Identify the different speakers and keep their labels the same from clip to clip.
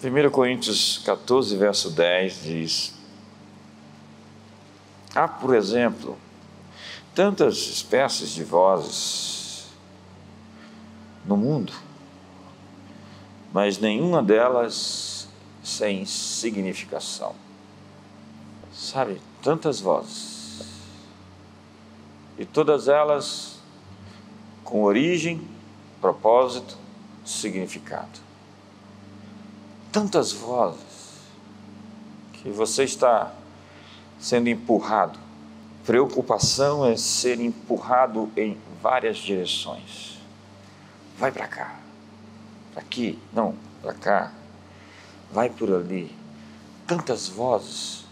Speaker 1: 1 Coríntios 14, verso 10 diz: Há, por exemplo, tantas espécies de vozes no mundo, mas nenhuma delas sem significação. Sabe, tantas vozes, e todas elas com origem, propósito, significado tantas vozes que você está sendo empurrado. Preocupação é ser empurrado em várias direções. Vai para cá, para aqui, não, para cá, vai por ali. Tantas vozes.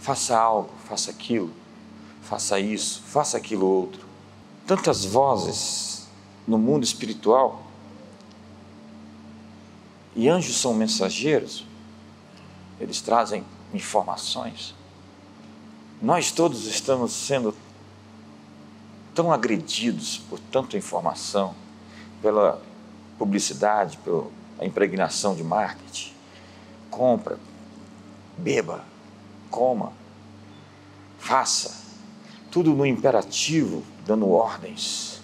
Speaker 1: Faça algo, faça aquilo, faça isso, faça aquilo outro. Tantas vozes no mundo espiritual e anjos são mensageiros, eles trazem informações. Nós todos estamos sendo tão agredidos por tanta informação, pela publicidade, pela impregnação de marketing. Compra, beba, coma, faça, tudo no imperativo, dando ordens,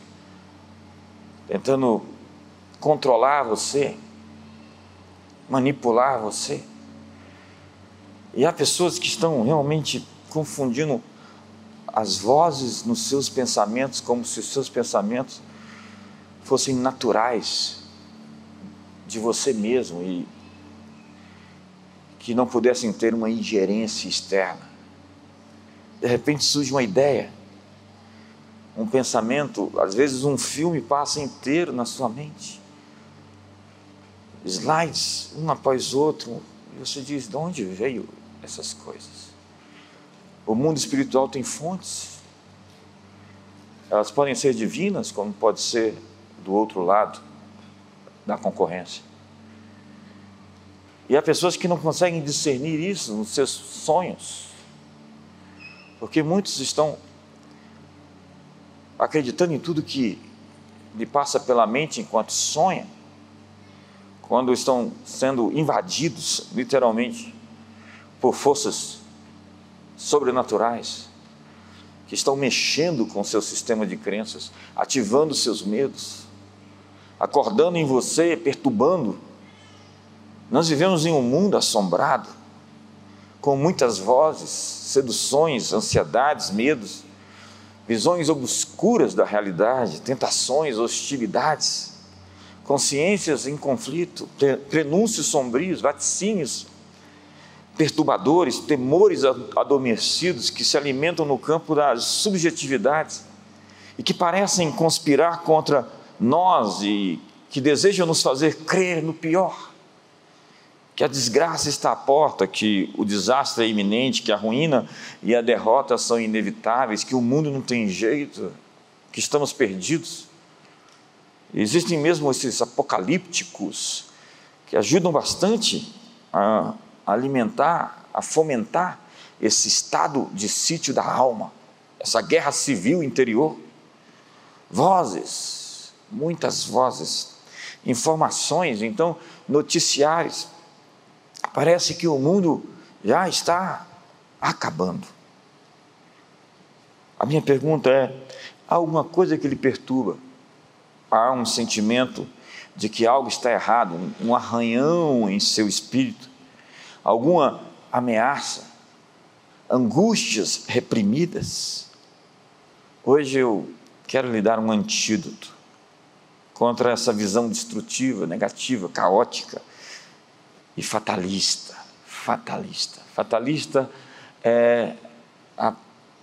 Speaker 1: tentando controlar você manipular você. E há pessoas que estão realmente confundindo as vozes nos seus pensamentos como se os seus pensamentos fossem naturais de você mesmo e que não pudessem ter uma ingerência externa. De repente surge uma ideia, um pensamento, às vezes um filme passa inteiro na sua mente slides, um após outro, e você diz: de onde veio essas coisas? O mundo espiritual tem fontes. Elas podem ser divinas, como pode ser do outro lado da concorrência. E há pessoas que não conseguem discernir isso nos seus sonhos, porque muitos estão acreditando em tudo que lhe passa pela mente enquanto sonha quando estão sendo invadidos, literalmente, por forças sobrenaturais, que estão mexendo com seu sistema de crenças, ativando seus medos, acordando em você, perturbando. Nós vivemos em um mundo assombrado, com muitas vozes, seduções, ansiedades, medos, visões obscuras da realidade, tentações, hostilidades consciências em conflito, prenúncios sombrios, vaticínios perturbadores, temores adormecidos que se alimentam no campo das subjetividades e que parecem conspirar contra nós e que desejam nos fazer crer no pior. Que a desgraça está à porta, que o desastre é iminente, que a ruína e a derrota são inevitáveis, que o mundo não tem jeito, que estamos perdidos. Existem mesmo esses apocalípticos que ajudam bastante a alimentar, a fomentar esse estado de sítio da alma, essa guerra civil interior. Vozes, muitas vozes, informações, então, noticiários. Parece que o mundo já está acabando. A minha pergunta é: há alguma coisa que lhe perturba? Há um sentimento de que algo está errado, um arranhão em seu espírito, alguma ameaça, angústias reprimidas. Hoje eu quero lhe dar um antídoto contra essa visão destrutiva, negativa, caótica e fatalista. Fatalista. Fatalista é a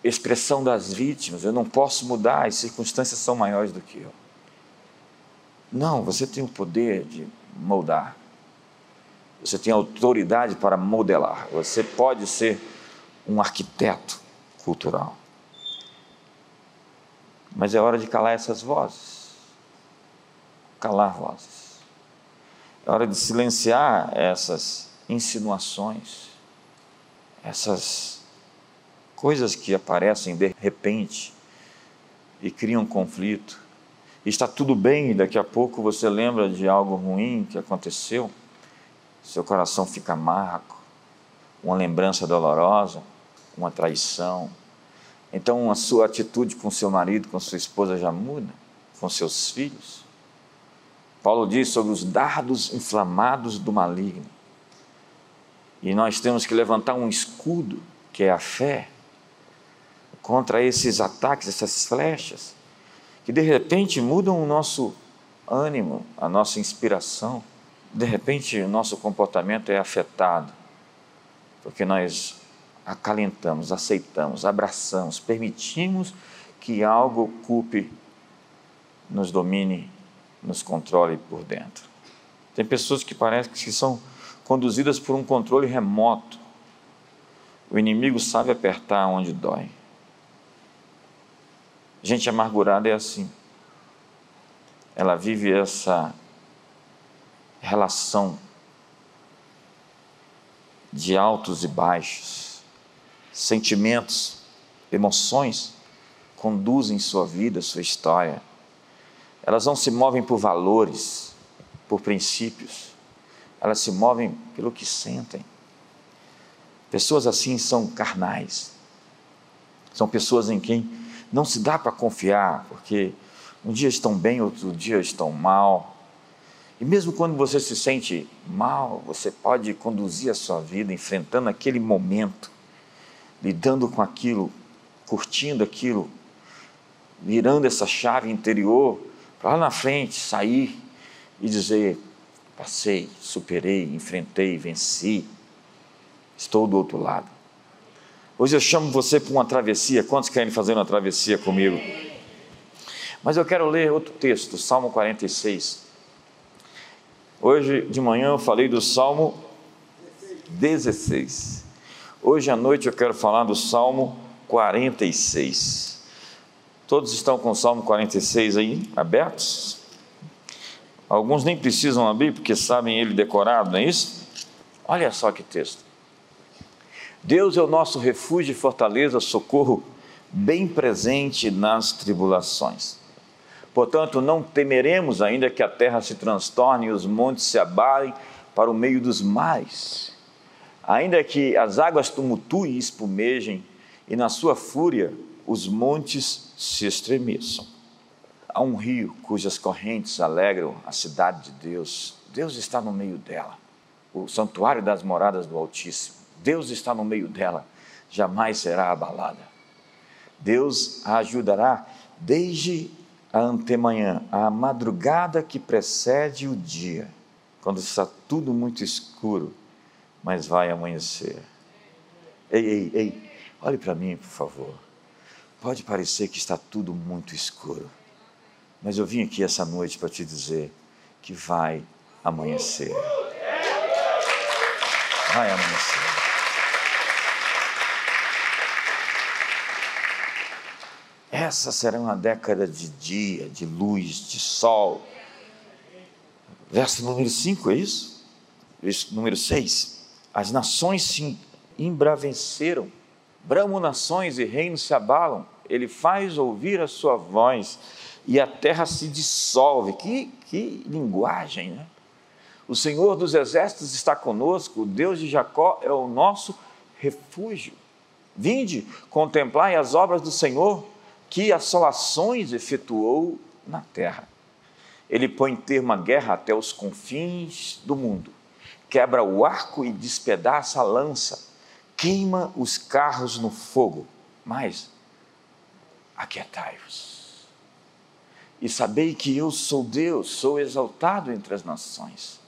Speaker 1: expressão das vítimas. Eu não posso mudar, as circunstâncias são maiores do que eu. Não, você tem o poder de moldar. Você tem autoridade para modelar. Você pode ser um arquiteto cultural. Mas é hora de calar essas vozes. Calar vozes. É hora de silenciar essas insinuações, essas coisas que aparecem de repente e criam conflito está tudo bem e daqui a pouco você lembra de algo ruim que aconteceu. seu coração fica amargo, uma lembrança dolorosa, uma traição. Então a sua atitude com seu marido, com sua esposa já muda, com seus filhos. Paulo diz sobre os dardos inflamados do maligno. E nós temos que levantar um escudo, que é a fé, contra esses ataques, essas flechas, que de repente mudam o nosso ânimo, a nossa inspiração. De repente, o nosso comportamento é afetado, porque nós acalentamos, aceitamos, abraçamos, permitimos que algo ocupe, nos domine, nos controle por dentro. Tem pessoas que parecem que são conduzidas por um controle remoto. O inimigo sabe apertar onde dói. Gente amargurada é assim. Ela vive essa relação de altos e baixos, sentimentos, emoções conduzem sua vida, sua história. Elas não se movem por valores, por princípios, elas se movem pelo que sentem. Pessoas assim são carnais, são pessoas em quem não se dá para confiar, porque um dia estão bem, outro dia estão mal. E mesmo quando você se sente mal, você pode conduzir a sua vida enfrentando aquele momento, lidando com aquilo, curtindo aquilo, virando essa chave interior para lá na frente sair e dizer: passei, superei, enfrentei, venci, estou do outro lado. Hoje eu chamo você para uma travessia. Quantos querem fazer uma travessia comigo? Mas eu quero ler outro texto, Salmo 46. Hoje de manhã eu falei do Salmo 16. Hoje à noite eu quero falar do Salmo 46. Todos estão com o Salmo 46 aí abertos? Alguns nem precisam abrir porque sabem ele decorado, não é isso? Olha só que texto. Deus é o nosso refúgio e fortaleza, socorro bem presente nas tribulações. Portanto, não temeremos ainda que a terra se transtorne e os montes se abalem para o meio dos mares. Ainda que as águas tumultuem e espumejem, e na sua fúria os montes se estremeçam. Há um rio cujas correntes alegram a cidade de Deus. Deus está no meio dela, o santuário das moradas do Altíssimo. Deus está no meio dela, jamais será abalada. Deus a ajudará desde a antemanhã, a madrugada que precede o dia, quando está tudo muito escuro, mas vai amanhecer. Ei, ei, ei, olhe para mim, por favor. Pode parecer que está tudo muito escuro, mas eu vim aqui essa noite para te dizer que vai amanhecer. Vai amanhecer. Essa será uma década de dia, de luz, de sol. Verso número 5, é isso? Verso número 6. As nações se embraveceram, bramam nações e reinos se abalam. Ele faz ouvir a sua voz e a terra se dissolve. Que, que linguagem, né? O Senhor dos exércitos está conosco, o Deus de Jacó é o nosso refúgio. Vinde, contemplai as obras do Senhor que assolações efetuou na terra. Ele põe termo à guerra até os confins do mundo, quebra o arco e despedaça a lança, queima os carros no fogo. Mas aquietai-vos e sabei que eu sou Deus, sou exaltado entre as nações,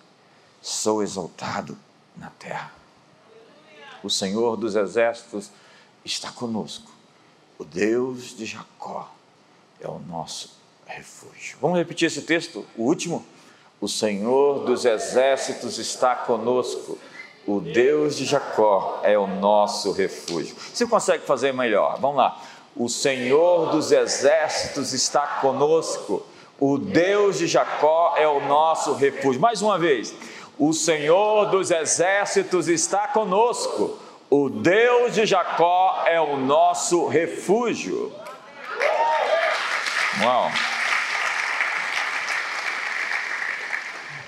Speaker 1: sou exaltado na terra. O Senhor dos exércitos está conosco o Deus de Jacó é o nosso refúgio. Vamos repetir esse texto, o último? O Senhor dos exércitos está conosco. O Deus de Jacó é o nosso refúgio. Você consegue fazer melhor? Vamos lá. O Senhor dos exércitos está conosco. O Deus de Jacó é o nosso refúgio. Mais uma vez. O Senhor dos exércitos está conosco. O Deus de Jacó é o nosso refúgio. Uau!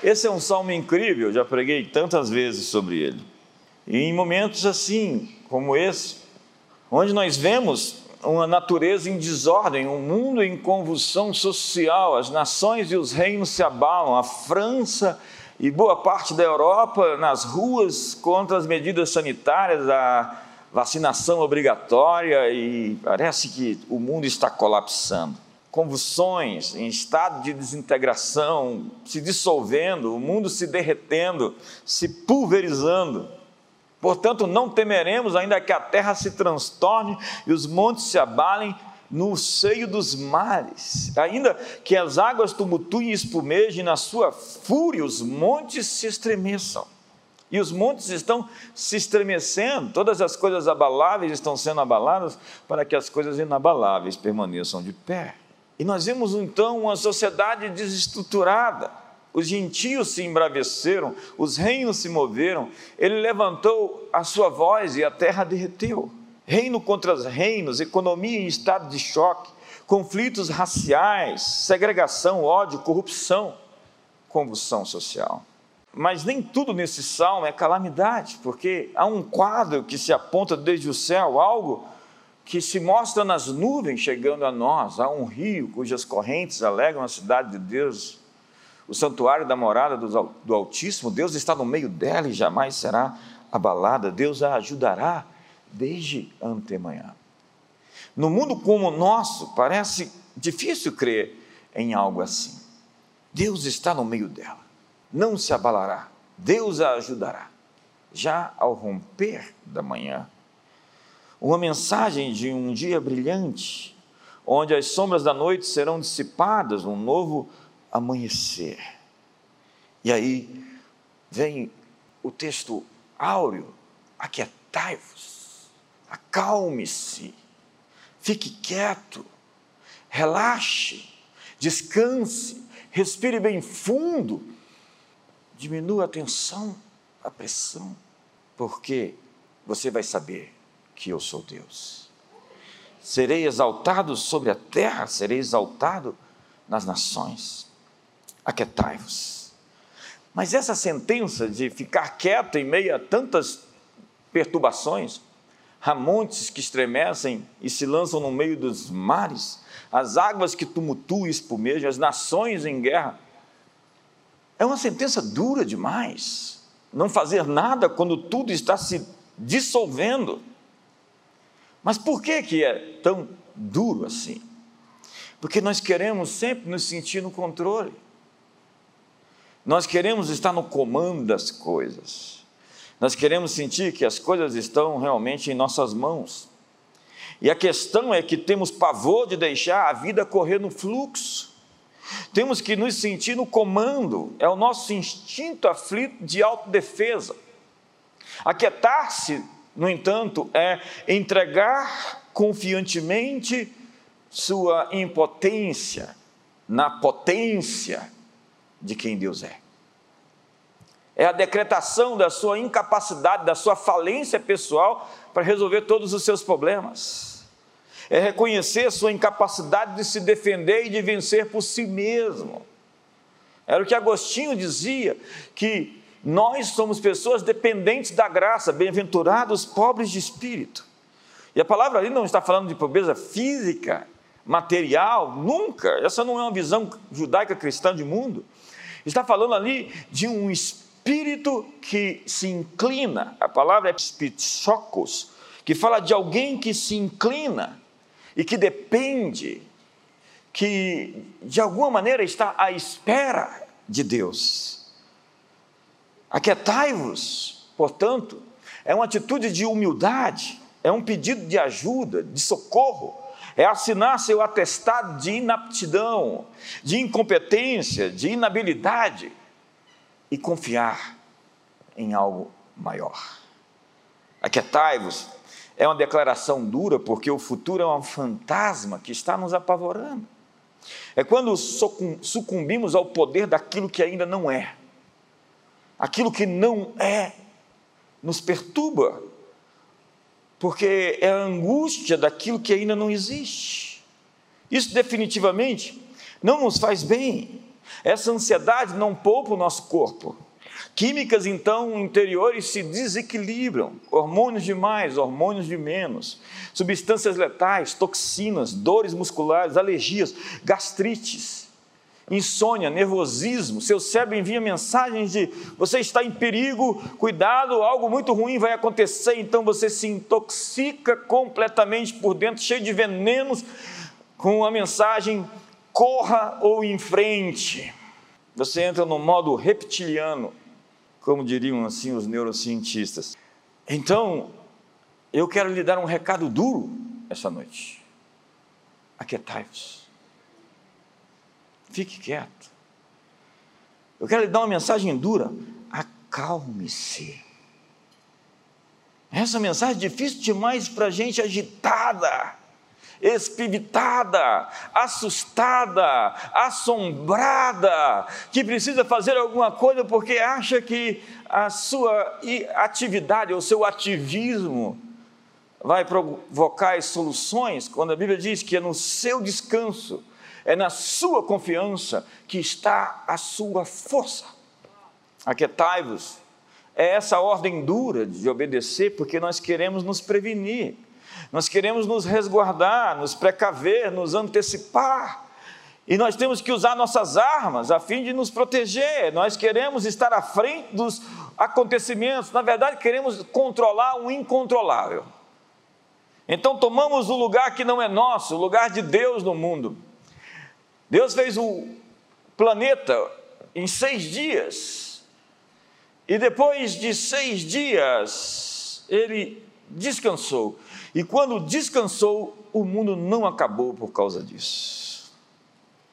Speaker 1: Esse é um salmo incrível, já preguei tantas vezes sobre ele. E em momentos assim, como esse, onde nós vemos uma natureza em desordem, um mundo em convulsão social, as nações e os reinos se abalam, a França e boa parte da Europa nas ruas contra as medidas sanitárias, a vacinação obrigatória e parece que o mundo está colapsando convulsões, em estado de desintegração, se dissolvendo, o mundo se derretendo, se pulverizando. Portanto, não temeremos, ainda que a terra se transtorne e os montes se abalem no seio dos mares, ainda que as águas tumultuem e espumejem na sua fúria, os montes se estremeçam. E os montes estão se estremecendo, todas as coisas abaláveis estão sendo abaladas para que as coisas inabaláveis permaneçam de pé. E nós vemos então uma sociedade desestruturada. Os gentios se embraveceram, os reinos se moveram. Ele levantou a sua voz e a terra derreteu. Reino contra os reinos, economia em estado de choque, conflitos raciais, segregação, ódio, corrupção, convulsão social. Mas nem tudo nesse salmo é calamidade, porque há um quadro que se aponta desde o céu, algo que se mostra nas nuvens chegando a nós. Há um rio cujas correntes alegram a cidade de Deus, o santuário da morada do Altíssimo. Deus está no meio dela e jamais será abalada. Deus a ajudará desde antemanhã. No mundo como o nosso, parece difícil crer em algo assim. Deus está no meio dela, não se abalará, Deus a ajudará. Já ao romper da manhã, uma mensagem de um dia brilhante, onde as sombras da noite serão dissipadas, um novo amanhecer. E aí vem o texto áureo: aquietai-vos, acalme-se, fique quieto, relaxe, descanse, respire bem fundo, diminua a tensão, a pressão, porque você vai saber que eu sou Deus. Serei exaltado sobre a terra, serei exaltado nas nações. Aquietai-vos. Mas essa sentença de ficar quieto em meio a tantas perturbações, há montes que estremecem e se lançam no meio dos mares, as águas que tumultuam e espumejam, as nações em guerra. É uma sentença dura demais. Não fazer nada quando tudo está se dissolvendo. Mas por que, que é tão duro assim? Porque nós queremos sempre nos sentir no controle. Nós queremos estar no comando das coisas. Nós queremos sentir que as coisas estão realmente em nossas mãos. E a questão é que temos pavor de deixar a vida correr no fluxo. Temos que nos sentir no comando, é o nosso instinto aflito de autodefesa. Aquietar-se no entanto, é entregar confiantemente sua impotência na potência de quem Deus é. É a decretação da sua incapacidade, da sua falência pessoal para resolver todos os seus problemas. É reconhecer sua incapacidade de se defender e de vencer por si mesmo. Era o que Agostinho dizia, que nós somos pessoas dependentes da graça, bem-aventurados pobres de espírito. E a palavra ali não está falando de pobreza física, material, nunca. Essa não é uma visão judaica cristã de mundo. Está falando ali de um espírito que se inclina. A palavra é spitchokos, que fala de alguém que se inclina e que depende, que de alguma maneira está à espera de Deus. Aquietai-vos, portanto, é uma atitude de humildade, é um pedido de ajuda, de socorro, é assinar seu atestado de inaptidão, de incompetência, de inabilidade e confiar em algo maior. Aquietai-vos é uma declaração dura porque o futuro é um fantasma que está nos apavorando. É quando sucumbimos ao poder daquilo que ainda não é aquilo que não é, nos perturba, porque é a angústia daquilo que ainda não existe. Isso definitivamente não nos faz bem. Essa ansiedade não poupa o nosso corpo. Químicas, então, interiores se desequilibram, hormônios de mais, hormônios de menos, substâncias letais, toxinas, dores musculares, alergias, gastrites, insônia, nervosismo. Seu cérebro envia mensagens de você está em perigo, cuidado, algo muito ruim vai acontecer. Então você se intoxica completamente por dentro, cheio de venenos, com a mensagem corra ou em frente. Você entra no modo reptiliano, como diriam assim os neurocientistas. Então, eu quero lhe dar um recado duro essa noite. Aquietai-vos. Fique quieto. Eu quero lhe dar uma mensagem dura. Acalme-se. Essa mensagem é difícil demais para gente agitada espivitada, assustada, assombrada, que precisa fazer alguma coisa porque acha que a sua atividade, o seu ativismo, vai provocar as soluções, quando a Bíblia diz que é no seu descanso, é na sua confiança que está a sua força. Aquietai-vos, é essa ordem dura de obedecer, porque nós queremos nos prevenir. Nós queremos nos resguardar, nos precaver, nos antecipar. E nós temos que usar nossas armas a fim de nos proteger. Nós queremos estar à frente dos acontecimentos. Na verdade, queremos controlar o incontrolável. Então, tomamos o lugar que não é nosso, o lugar de Deus no mundo. Deus fez o planeta em seis dias. E depois de seis dias, ele descansou. E quando descansou, o mundo não acabou por causa disso.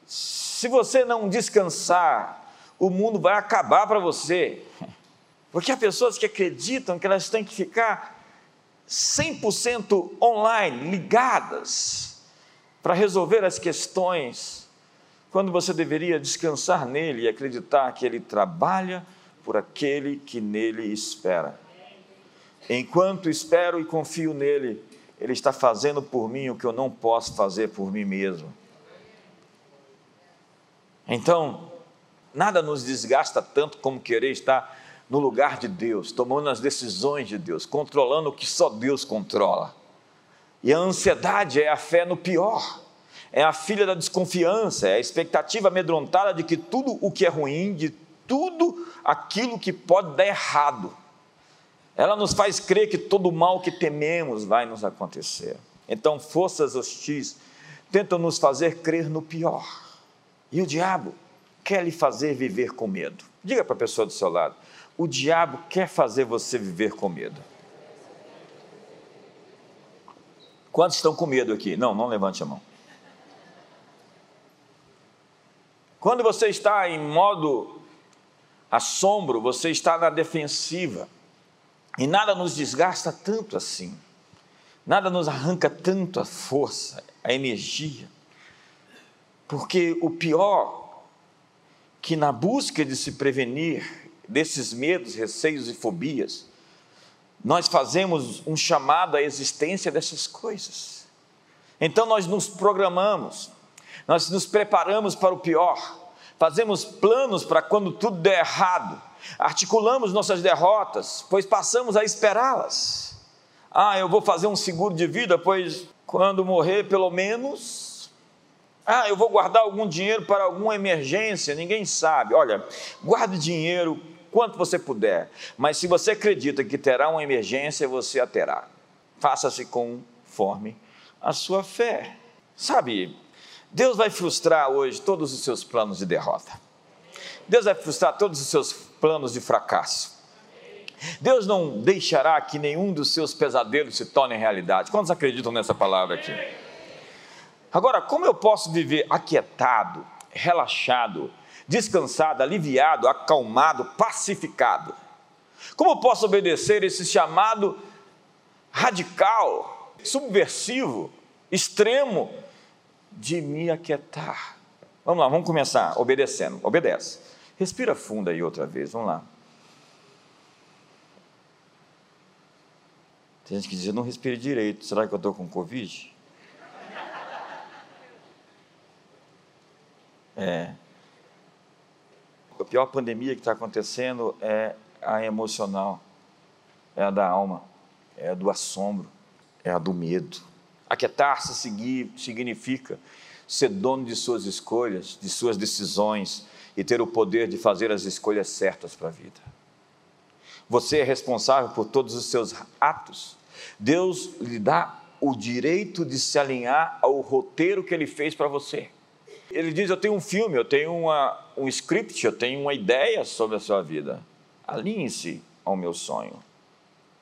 Speaker 1: Se você não descansar, o mundo vai acabar para você. Porque há pessoas que acreditam que elas têm que ficar 100% online, ligadas, para resolver as questões, quando você deveria descansar nele e acreditar que ele trabalha por aquele que nele espera. Enquanto espero e confio nele, ele está fazendo por mim o que eu não posso fazer por mim mesmo. Então, nada nos desgasta tanto como querer estar no lugar de Deus, tomando as decisões de Deus, controlando o que só Deus controla. E a ansiedade é a fé no pior, é a filha da desconfiança, é a expectativa amedrontada de que tudo o que é ruim, de tudo aquilo que pode dar errado, ela nos faz crer que todo o mal que tememos vai nos acontecer. Então, forças hostis tentam nos fazer crer no pior. E o diabo quer lhe fazer viver com medo. Diga para a pessoa do seu lado: o diabo quer fazer você viver com medo. Quantos estão com medo aqui? Não, não levante a mão. Quando você está em modo assombro, você está na defensiva. E nada nos desgasta tanto assim, nada nos arranca tanto a força, a energia, porque o pior, que na busca de se prevenir desses medos, receios e fobias, nós fazemos um chamado à existência dessas coisas. Então nós nos programamos, nós nos preparamos para o pior, fazemos planos para quando tudo der errado, articulamos nossas derrotas, pois passamos a esperá-las. Ah, eu vou fazer um seguro de vida, pois quando morrer, pelo menos. Ah, eu vou guardar algum dinheiro para alguma emergência, ninguém sabe. Olha, guarde dinheiro quanto você puder, mas se você acredita que terá uma emergência, você a terá. Faça-se conforme a sua fé. Sabe, Deus vai frustrar hoje todos os seus planos de derrota. Deus vai frustrar todos os seus planos de fracasso. Deus não deixará que nenhum dos seus pesadelos se torne realidade. Quantos acreditam nessa palavra aqui? Agora, como eu posso viver aquietado, relaxado, descansado, aliviado, acalmado, pacificado? Como eu posso obedecer esse chamado radical, subversivo, extremo de me aquietar? Vamos lá, vamos começar obedecendo. Obedece. Respira fundo aí outra vez, vamos lá. Tem gente que diz, eu não respiro direito, será que eu estou com Covid? É. pior pandemia que está acontecendo é a emocional, é a da alma, é a do assombro, é a do medo. Aquietar-se significa ser dono de suas escolhas, de suas decisões e ter o poder de fazer as escolhas certas para a vida. Você é responsável por todos os seus atos. Deus lhe dá o direito de se alinhar ao roteiro que ele fez para você. Ele diz: Eu tenho um filme, eu tenho uma, um script, eu tenho uma ideia sobre a sua vida. Alinhe-se ao meu sonho.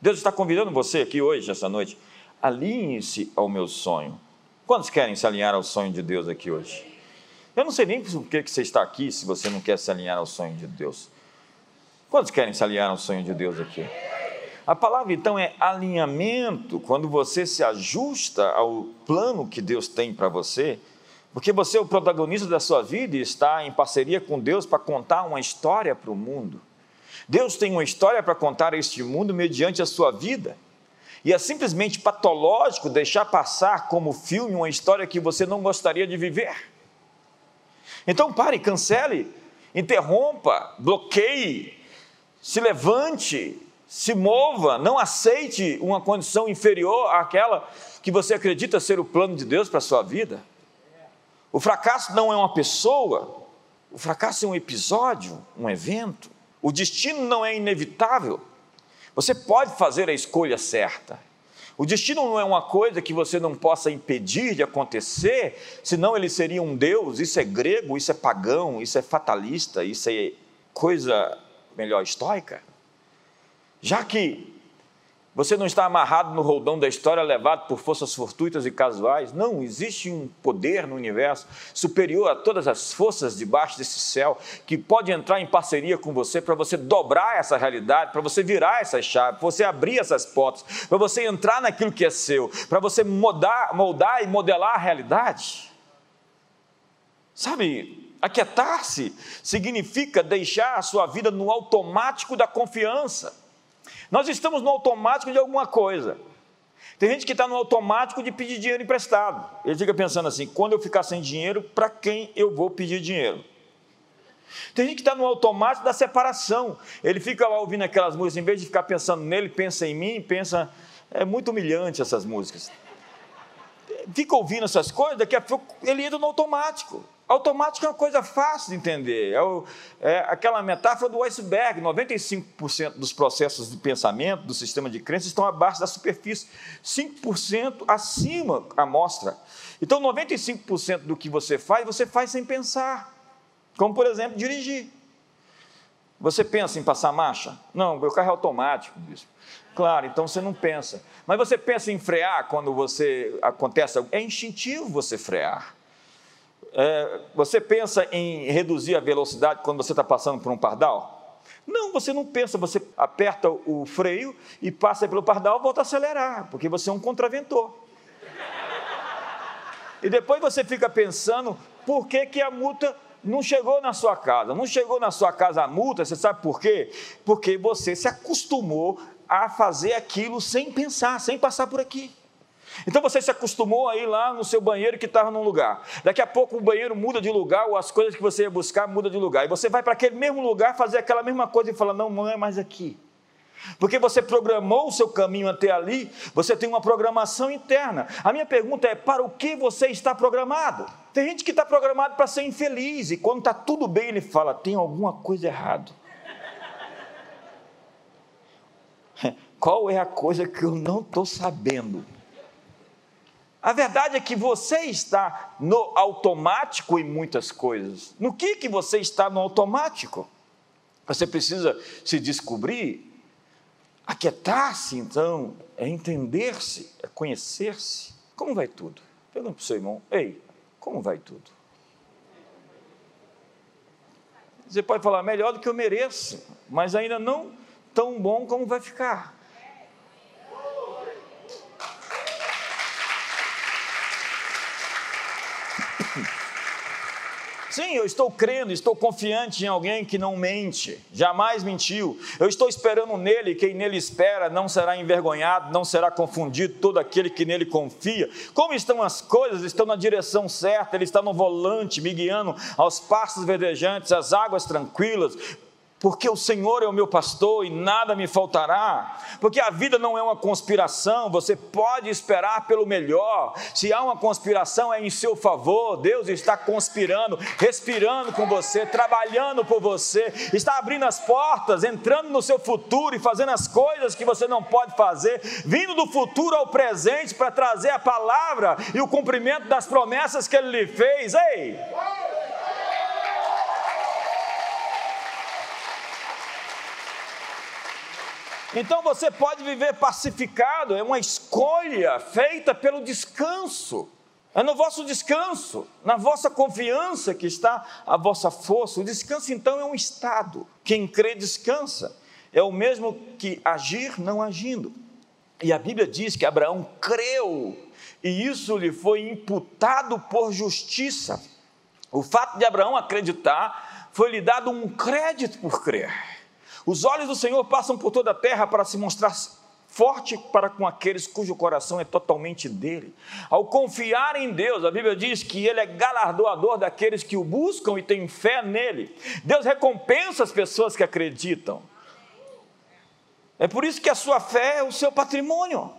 Speaker 1: Deus está convidando você aqui hoje, essa noite. Alinhe-se ao meu sonho. Quantos querem se alinhar ao sonho de Deus aqui hoje? Eu não sei nem por que você está aqui se você não quer se alinhar ao sonho de Deus. Quantos querem se alinhar ao sonho de Deus aqui? A palavra então é alinhamento, quando você se ajusta ao plano que Deus tem para você, porque você é o protagonista da sua vida e está em parceria com Deus para contar uma história para o mundo. Deus tem uma história para contar a este mundo mediante a sua vida. E é simplesmente patológico deixar passar como filme uma história que você não gostaria de viver. Então pare, cancele, interrompa, bloqueie, se levante, se mova, não aceite uma condição inferior àquela que você acredita ser o plano de Deus para a sua vida. O fracasso não é uma pessoa, o fracasso é um episódio, um evento. O destino não é inevitável. Você pode fazer a escolha certa. O destino não é uma coisa que você não possa impedir de acontecer, senão ele seria um Deus. Isso é grego, isso é pagão, isso é fatalista, isso é coisa melhor estoica. Já que você não está amarrado no roldão da história, levado por forças fortuitas e casuais. Não, existe um poder no universo superior a todas as forças debaixo desse céu, que pode entrar em parceria com você para você dobrar essa realidade, para você virar essa chave, para você abrir essas portas, para você entrar naquilo que é seu, para você moldar, moldar e modelar a realidade. Sabe, aquietar-se significa deixar a sua vida no automático da confiança. Nós estamos no automático de alguma coisa. Tem gente que está no automático de pedir dinheiro emprestado. Ele fica pensando assim: quando eu ficar sem dinheiro, para quem eu vou pedir dinheiro? Tem gente que está no automático da separação. Ele fica lá ouvindo aquelas músicas, em vez de ficar pensando nele, pensa em mim, pensa. É muito humilhante essas músicas. Fica ouvindo essas coisas, daqui a pouco ele entra no automático. Automático é uma coisa fácil de entender. É, o, é aquela metáfora do iceberg: 95% dos processos de pensamento do sistema de crenças estão abaixo da superfície, 5% acima a mostra. Então, 95% do que você faz, você faz sem pensar. Como, por exemplo, dirigir. Você pensa em passar marcha? Não, meu carro é automático. Claro, então você não pensa. Mas você pensa em frear quando você acontece? É instintivo você frear. É, você pensa em reduzir a velocidade quando você está passando por um pardal? Não, você não pensa, você aperta o freio e passa pelo pardal, volta a acelerar, porque você é um contraventor. E depois você fica pensando por que, que a multa não chegou na sua casa. Não chegou na sua casa a multa, você sabe por quê? Porque você se acostumou a fazer aquilo sem pensar, sem passar por aqui. Então você se acostumou a ir lá no seu banheiro que estava num lugar. Daqui a pouco o banheiro muda de lugar, ou as coisas que você ia buscar mudam de lugar. E você vai para aquele mesmo lugar fazer aquela mesma coisa e fala: não, não é mais aqui. Porque você programou o seu caminho até ali, você tem uma programação interna. A minha pergunta é: para o que você está programado? Tem gente que está programado para ser infeliz, e quando está tudo bem, ele fala: tem alguma coisa errada. Qual é a coisa que eu não estou sabendo? A verdade é que você está no automático em muitas coisas. No que, que você está no automático? Você precisa se descobrir, aquietar-se então, é entender-se, é conhecer-se. Como vai tudo? Pergunta para o seu irmão, ei, como vai tudo? Você pode falar, melhor do que eu mereço, mas ainda não tão bom como vai ficar. Sim, eu estou crendo, estou confiante em alguém que não mente, jamais mentiu. Eu estou esperando nele, quem nele espera não será envergonhado, não será confundido todo aquele que nele confia. Como estão as coisas? Estão na direção certa, ele está no volante, me guiando aos passos verdejantes, às águas tranquilas porque o Senhor é o meu pastor e nada me faltará, porque a vida não é uma conspiração, você pode esperar pelo melhor, se há uma conspiração é em seu favor, Deus está conspirando, respirando com você, trabalhando por você, está abrindo as portas, entrando no seu futuro e fazendo as coisas que você não pode fazer, vindo do futuro ao presente para trazer a palavra e o cumprimento das promessas que Ele lhe fez, ei! Então você pode viver pacificado, é uma escolha feita pelo descanso. É no vosso descanso, na vossa confiança que está a vossa força. O descanso, então, é um estado. Quem crê, descansa. É o mesmo que agir não agindo. E a Bíblia diz que Abraão creu, e isso lhe foi imputado por justiça. O fato de Abraão acreditar foi lhe dado um crédito por crer. Os olhos do Senhor passam por toda a terra para se mostrar forte para com aqueles cujo coração é totalmente dele. Ao confiar em Deus, a Bíblia diz que ele é galardoador daqueles que o buscam e têm fé nele. Deus recompensa as pessoas que acreditam. É por isso que a sua fé é o seu patrimônio.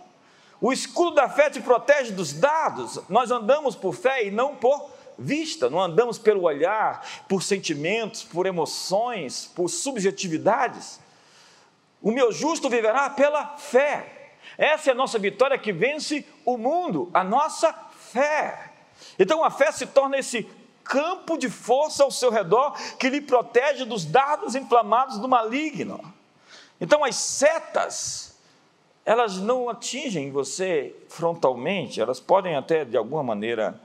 Speaker 1: O escudo da fé te protege dos dados. Nós andamos por fé e não por vista, não andamos pelo olhar, por sentimentos, por emoções, por subjetividades. O meu justo viverá pela fé. Essa é a nossa vitória que vence o mundo, a nossa fé. Então a fé se torna esse campo de força ao seu redor que lhe protege dos dardos inflamados do maligno. Então as setas, elas não atingem você frontalmente, elas podem até de alguma maneira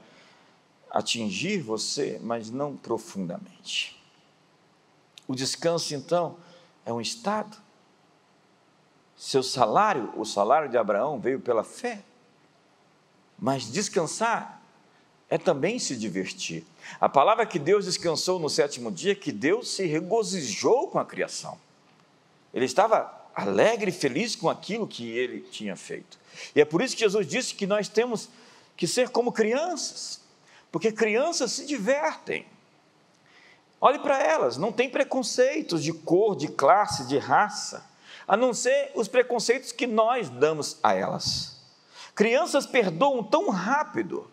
Speaker 1: atingir você, mas não profundamente. O descanso, então, é um estado. Seu salário, o salário de Abraão, veio pela fé. Mas descansar é também se divertir. A palavra que Deus descansou no sétimo dia, que Deus se regozijou com a criação. Ele estava alegre e feliz com aquilo que ele tinha feito. E é por isso que Jesus disse que nós temos que ser como crianças porque crianças se divertem. Olhe para elas, não tem preconceitos de cor, de classe, de raça, a não ser os preconceitos que nós damos a elas. Crianças perdoam tão rápido.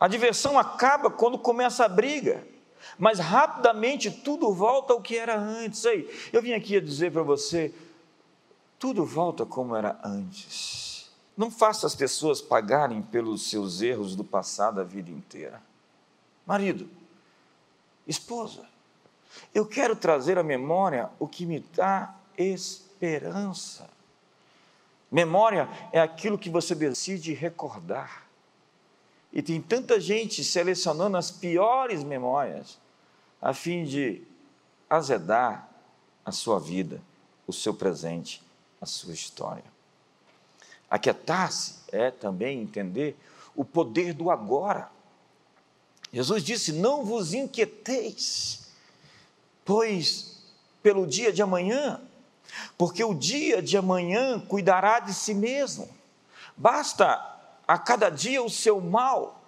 Speaker 1: A diversão acaba quando começa a briga, mas rapidamente tudo volta ao que era antes. Ei, eu vim aqui dizer para você, tudo volta como era antes. Não faça as pessoas pagarem pelos seus erros do passado a vida inteira. Marido, esposa, eu quero trazer à memória o que me dá esperança. Memória é aquilo que você decide recordar. E tem tanta gente selecionando as piores memórias a fim de azedar a sua vida, o seu presente, a sua história. Aquietar-se é também entender o poder do agora. Jesus disse: Não vos inquieteis, pois pelo dia de amanhã, porque o dia de amanhã cuidará de si mesmo. Basta a cada dia o seu mal.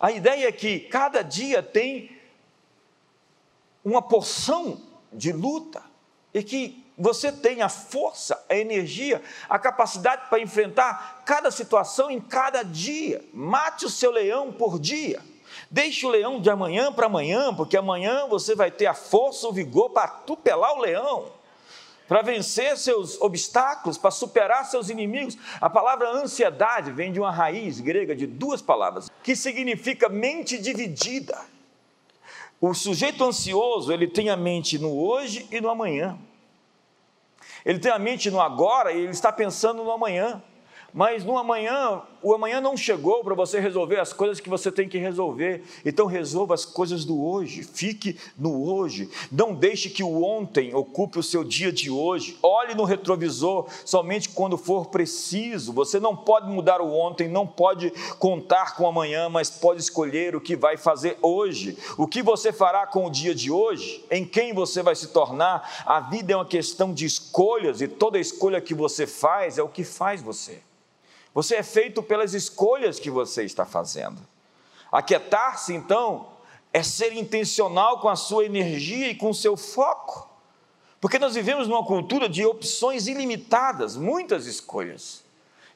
Speaker 1: A ideia é que cada dia tem uma porção de luta e que você tem a força, a energia, a capacidade para enfrentar cada situação em cada dia. Mate o seu leão por dia. Deixe o leão de amanhã para amanhã, porque amanhã você vai ter a força, o vigor para atupelar o leão, para vencer seus obstáculos, para superar seus inimigos. A palavra ansiedade vem de uma raiz grega de duas palavras, que significa mente dividida. O sujeito ansioso, ele tem a mente no hoje e no amanhã. Ele tem a mente no agora e ele está pensando no amanhã. Mas no amanhã, o amanhã não chegou para você resolver as coisas que você tem que resolver. Então resolva as coisas do hoje. Fique no hoje. Não deixe que o ontem ocupe o seu dia de hoje. Olhe no retrovisor somente quando for preciso. Você não pode mudar o ontem, não pode contar com amanhã, mas pode escolher o que vai fazer hoje. O que você fará com o dia de hoje? Em quem você vai se tornar? A vida é uma questão de escolhas e toda escolha que você faz é o que faz você. Você é feito pelas escolhas que você está fazendo. Aquietar-se, então, é ser intencional com a sua energia e com o seu foco. Porque nós vivemos numa cultura de opções ilimitadas, muitas escolhas.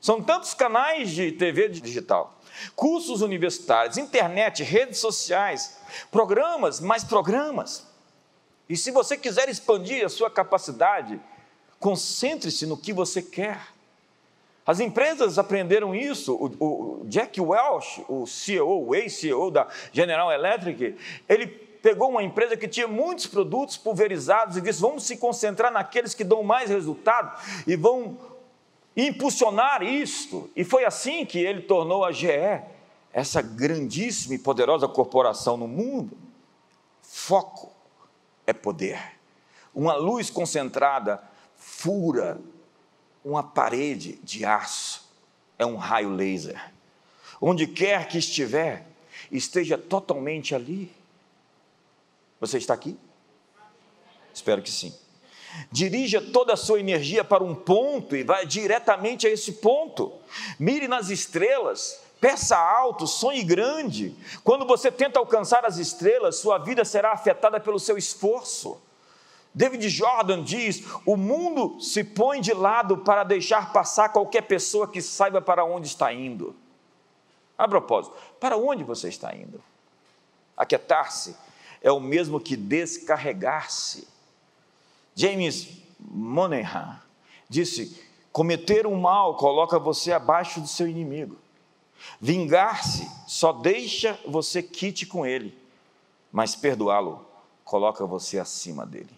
Speaker 1: São tantos canais de TV digital, cursos universitários, internet, redes sociais, programas, mais programas. E se você quiser expandir a sua capacidade, concentre-se no que você quer. As empresas aprenderam isso. O, o Jack Welch, o CEO, o ex-CEO da General Electric, ele pegou uma empresa que tinha muitos produtos pulverizados e disse: vamos se concentrar naqueles que dão mais resultado e vão impulsionar isto. E foi assim que ele tornou a GE essa grandíssima e poderosa corporação no mundo. Foco é poder. Uma luz concentrada fura uma parede de aço, é um raio laser. Onde quer que estiver, esteja totalmente ali. Você está aqui? Espero que sim. Dirija toda a sua energia para um ponto e vai diretamente a esse ponto. Mire nas estrelas, peça alto, sonhe grande. Quando você tenta alcançar as estrelas, sua vida será afetada pelo seu esforço. David Jordan diz: o mundo se põe de lado para deixar passar qualquer pessoa que saiba para onde está indo. A propósito, para onde você está indo? Aquietar-se é o mesmo que descarregar-se. James Monaghan disse: cometer um mal coloca você abaixo do seu inimigo. Vingar-se só deixa você quite com ele, mas perdoá-lo coloca você acima dele.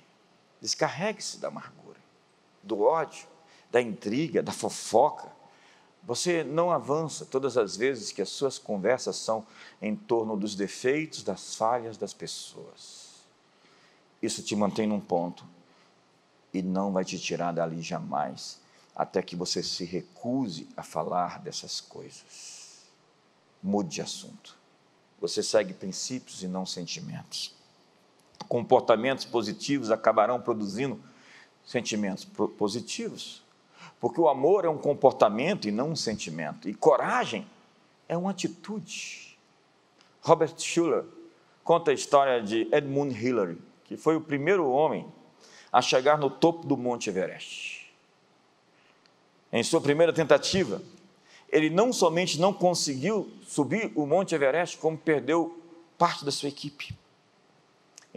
Speaker 1: Descarregue-se da amargura, do ódio, da intriga, da fofoca. Você não avança todas as vezes que as suas conversas são em torno dos defeitos, das falhas das pessoas. Isso te mantém num ponto e não vai te tirar dali jamais, até que você se recuse a falar dessas coisas. Mude de assunto. Você segue princípios e não sentimentos comportamentos positivos acabarão produzindo sentimentos positivos. Porque o amor é um comportamento e não um sentimento. E coragem é uma atitude. Robert Schuller conta a história de Edmund Hillary, que foi o primeiro homem a chegar no topo do Monte Everest. Em sua primeira tentativa, ele não somente não conseguiu subir o Monte Everest, como perdeu parte da sua equipe.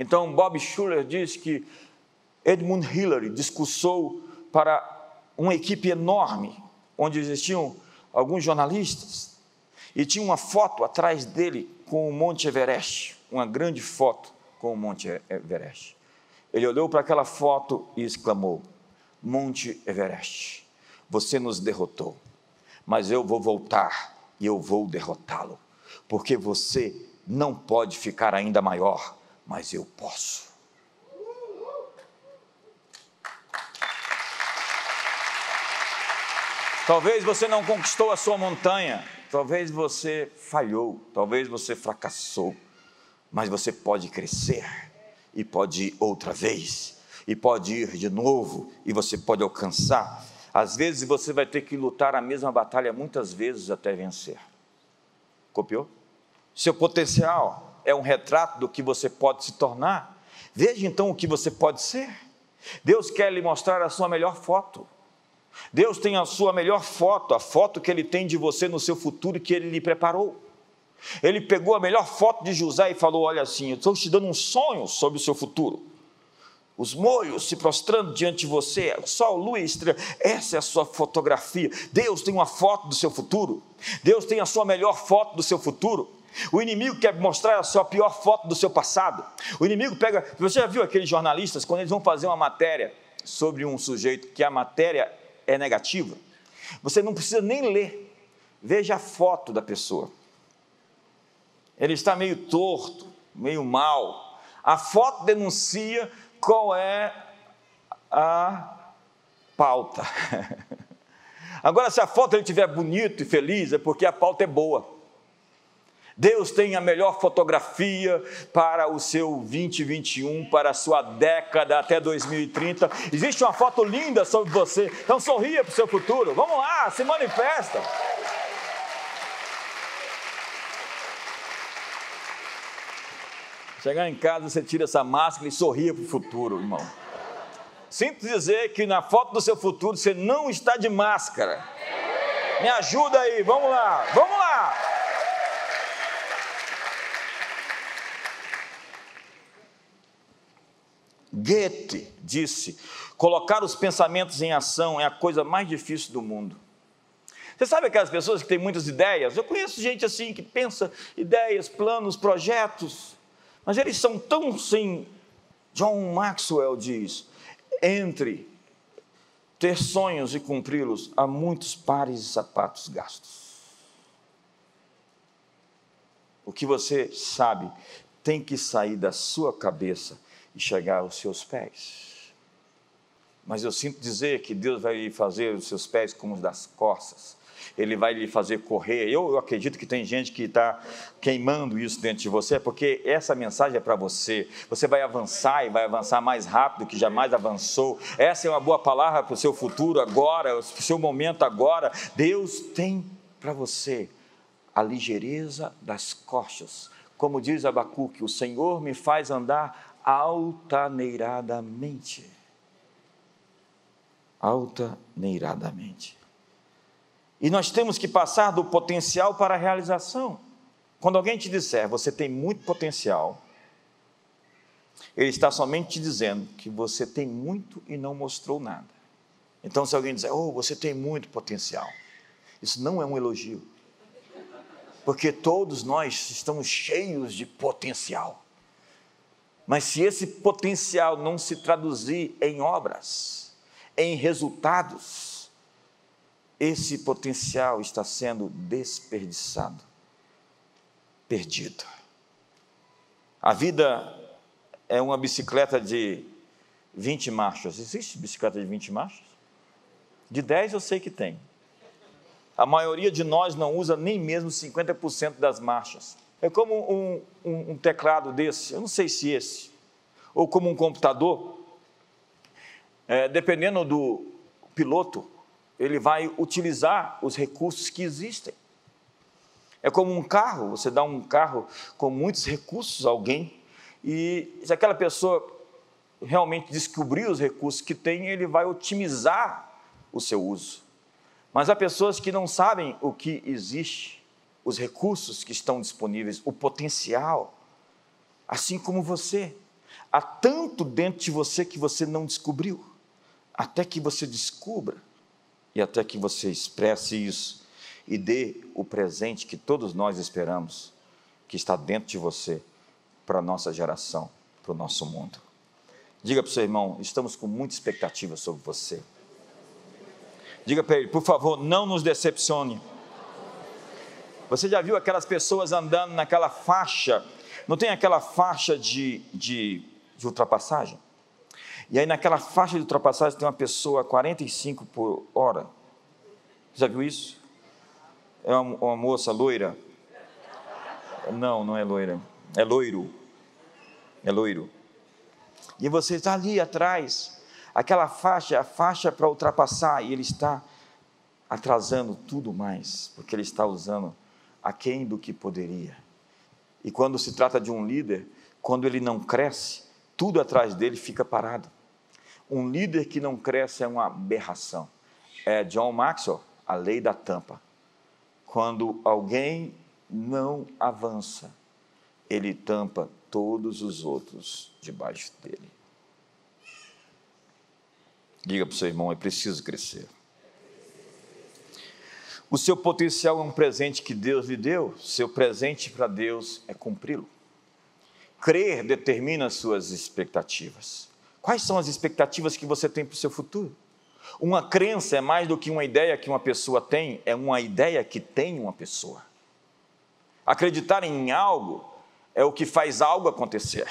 Speaker 1: Então, Bob Schuller diz que Edmund Hillary discursou para uma equipe enorme, onde existiam alguns jornalistas, e tinha uma foto atrás dele com o Monte Everest, uma grande foto com o Monte Everest. Ele olhou para aquela foto e exclamou: Monte Everest, você nos derrotou, mas eu vou voltar e eu vou derrotá-lo, porque você não pode ficar ainda maior mas eu posso. Talvez você não conquistou a sua montanha, talvez você falhou, talvez você fracassou, mas você pode crescer e pode ir outra vez, e pode ir de novo, e você pode alcançar. Às vezes você vai ter que lutar a mesma batalha muitas vezes até vencer. Copiou? Seu potencial é um retrato do que você pode se tornar. Veja então o que você pode ser. Deus quer lhe mostrar a sua melhor foto. Deus tem a sua melhor foto, a foto que Ele tem de você no seu futuro que Ele lhe preparou. Ele pegou a melhor foto de José e falou: Olha assim, eu estou te dando um sonho sobre o seu futuro. Os molhos se prostrando diante de você, sol, lua e estrela, essa é a sua fotografia. Deus tem uma foto do seu futuro, Deus tem a sua melhor foto do seu futuro. O inimigo quer mostrar a sua pior foto do seu passado. O inimigo pega. Você já viu aqueles jornalistas, quando eles vão fazer uma matéria sobre um sujeito que a matéria é negativa? Você não precisa nem ler. Veja a foto da pessoa. Ele está meio torto, meio mal. A foto denuncia qual é a pauta. Agora, se a foto ele estiver bonito e feliz, é porque a pauta é boa. Deus tem a melhor fotografia para o seu 2021, para a sua década até 2030. Existe uma foto linda sobre você, então sorria para o seu futuro. Vamos lá, se manifesta. Chegar em casa, você tira essa máscara e sorria para o futuro, irmão. Sinto dizer que na foto do seu futuro você não está de máscara. Me ajuda aí, vamos lá, vamos lá. Goethe disse: colocar os pensamentos em ação é a coisa mais difícil do mundo. Você sabe aquelas pessoas que têm muitas ideias? Eu conheço gente assim que pensa ideias, planos, projetos, mas eles são tão sem. John Maxwell diz: entre ter sonhos e cumpri-los, há muitos pares de sapatos gastos. O que você sabe tem que sair da sua cabeça e chegar aos seus pés. Mas eu sinto dizer que Deus vai fazer os seus pés como os das costas ele vai lhe fazer correr. Eu, eu acredito que tem gente que está queimando isso dentro de você, porque essa mensagem é para você. Você vai avançar e vai avançar mais rápido que jamais avançou. Essa é uma boa palavra para o seu futuro agora, para o seu momento agora. Deus tem para você a ligeireza das costas. Como diz Abacuque, o Senhor me faz andar altaneiradamente. Altaneiradamente. E nós temos que passar do potencial para a realização. Quando alguém te disser, você tem muito potencial, ele está somente te dizendo que você tem muito e não mostrou nada. Então, se alguém dizer, oh, você tem muito potencial, isso não é um elogio. Porque todos nós estamos cheios de potencial. Mas se esse potencial não se traduzir em obras, em resultados, esse potencial está sendo desperdiçado, perdido. A vida é uma bicicleta de 20 marchas. Existe bicicleta de 20 marchas? De 10 eu sei que tem. A maioria de nós não usa nem mesmo 50% das marchas. É como um, um, um, teclado desse, eu não sei se esse, ou como um computador, é, dependendo do piloto, ele vai utilizar os recursos que existem. É como um carro, você dá um carro com muitos recursos a alguém, e se aquela pessoa realmente descobrir os recursos que tem, ele vai otimizar o seu uso. Mas há pessoas que não sabem o que existe, os recursos que estão disponíveis, o potencial, assim como você. Há tanto dentro de você que você não descobriu, até que você descubra e até que você expresse isso e dê o presente que todos nós esperamos, que está dentro de você, para a nossa geração, para o nosso mundo. Diga para o seu irmão: estamos com muita expectativa sobre você. Diga para ele, por favor, não nos decepcione. Você já viu aquelas pessoas andando naquela faixa? Não tem aquela faixa de, de, de ultrapassagem? E aí naquela faixa de ultrapassagem tem uma pessoa a 45 por hora. Já viu isso? É uma, uma moça loira? Não, não é loira. É loiro. É loiro. E você está ali atrás, aquela faixa, a faixa para ultrapassar, e ele está atrasando tudo mais, porque ele está usando aquém do que poderia. E quando se trata de um líder, quando ele não cresce, tudo atrás dele fica parado. Um líder que não cresce é uma aberração. É John Maxwell, a lei da tampa. Quando alguém não avança, ele tampa todos os outros debaixo dele. Diga para o seu irmão: é preciso crescer. O seu potencial é um presente que Deus lhe deu, seu presente para Deus é cumpri-lo. Crer determina as suas expectativas. Quais são as expectativas que você tem para o seu futuro? Uma crença é mais do que uma ideia que uma pessoa tem, é uma ideia que tem uma pessoa. Acreditar em algo é o que faz algo acontecer.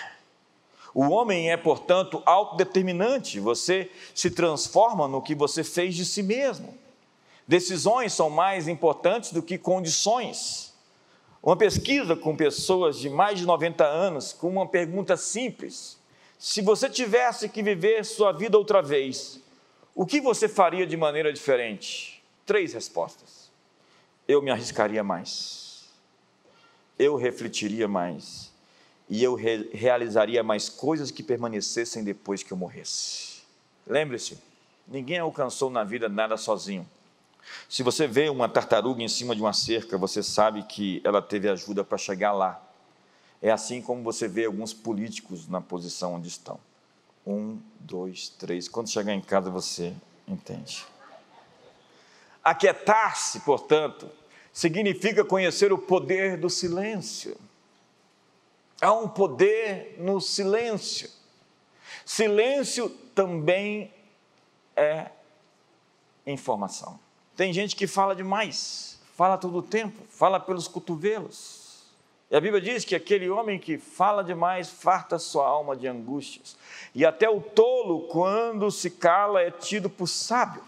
Speaker 1: O homem é, portanto, autodeterminante, você se transforma no que você fez de si mesmo. Decisões são mais importantes do que condições. Uma pesquisa com pessoas de mais de 90 anos, com uma pergunta simples: se você tivesse que viver sua vida outra vez, o que você faria de maneira diferente? Três respostas. Eu me arriscaria mais. Eu refletiria mais. E eu re realizaria mais coisas que permanecessem depois que eu morresse. Lembre-se, ninguém alcançou na vida nada sozinho. Se você vê uma tartaruga em cima de uma cerca, você sabe que ela teve ajuda para chegar lá. É assim como você vê alguns políticos na posição onde estão. Um, dois, três. Quando chegar em casa, você entende. Aquietar-se, portanto, significa conhecer o poder do silêncio. Há um poder no silêncio. Silêncio também é informação. Tem gente que fala demais, fala todo o tempo, fala pelos cotovelos. E a Bíblia diz que aquele homem que fala demais farta sua alma de angústias. E até o tolo, quando se cala, é tido por sábio.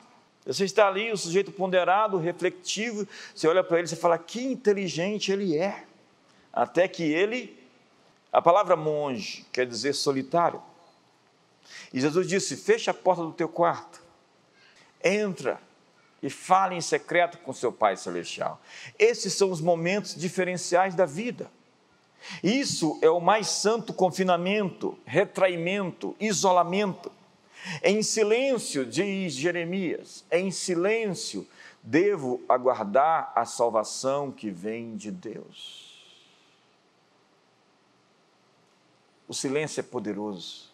Speaker 1: Você está ali, o sujeito ponderado, refletivo, você olha para ele e fala, que inteligente ele é. Até que ele, a palavra monge quer dizer solitário. E Jesus disse: fecha a porta do teu quarto, entra e fale em secreto com seu Pai Celestial. Esses são os momentos diferenciais da vida. Isso é o mais santo confinamento, retraimento, isolamento. Em silêncio, diz Jeremias, em silêncio devo aguardar a salvação que vem de Deus. O silêncio é poderoso.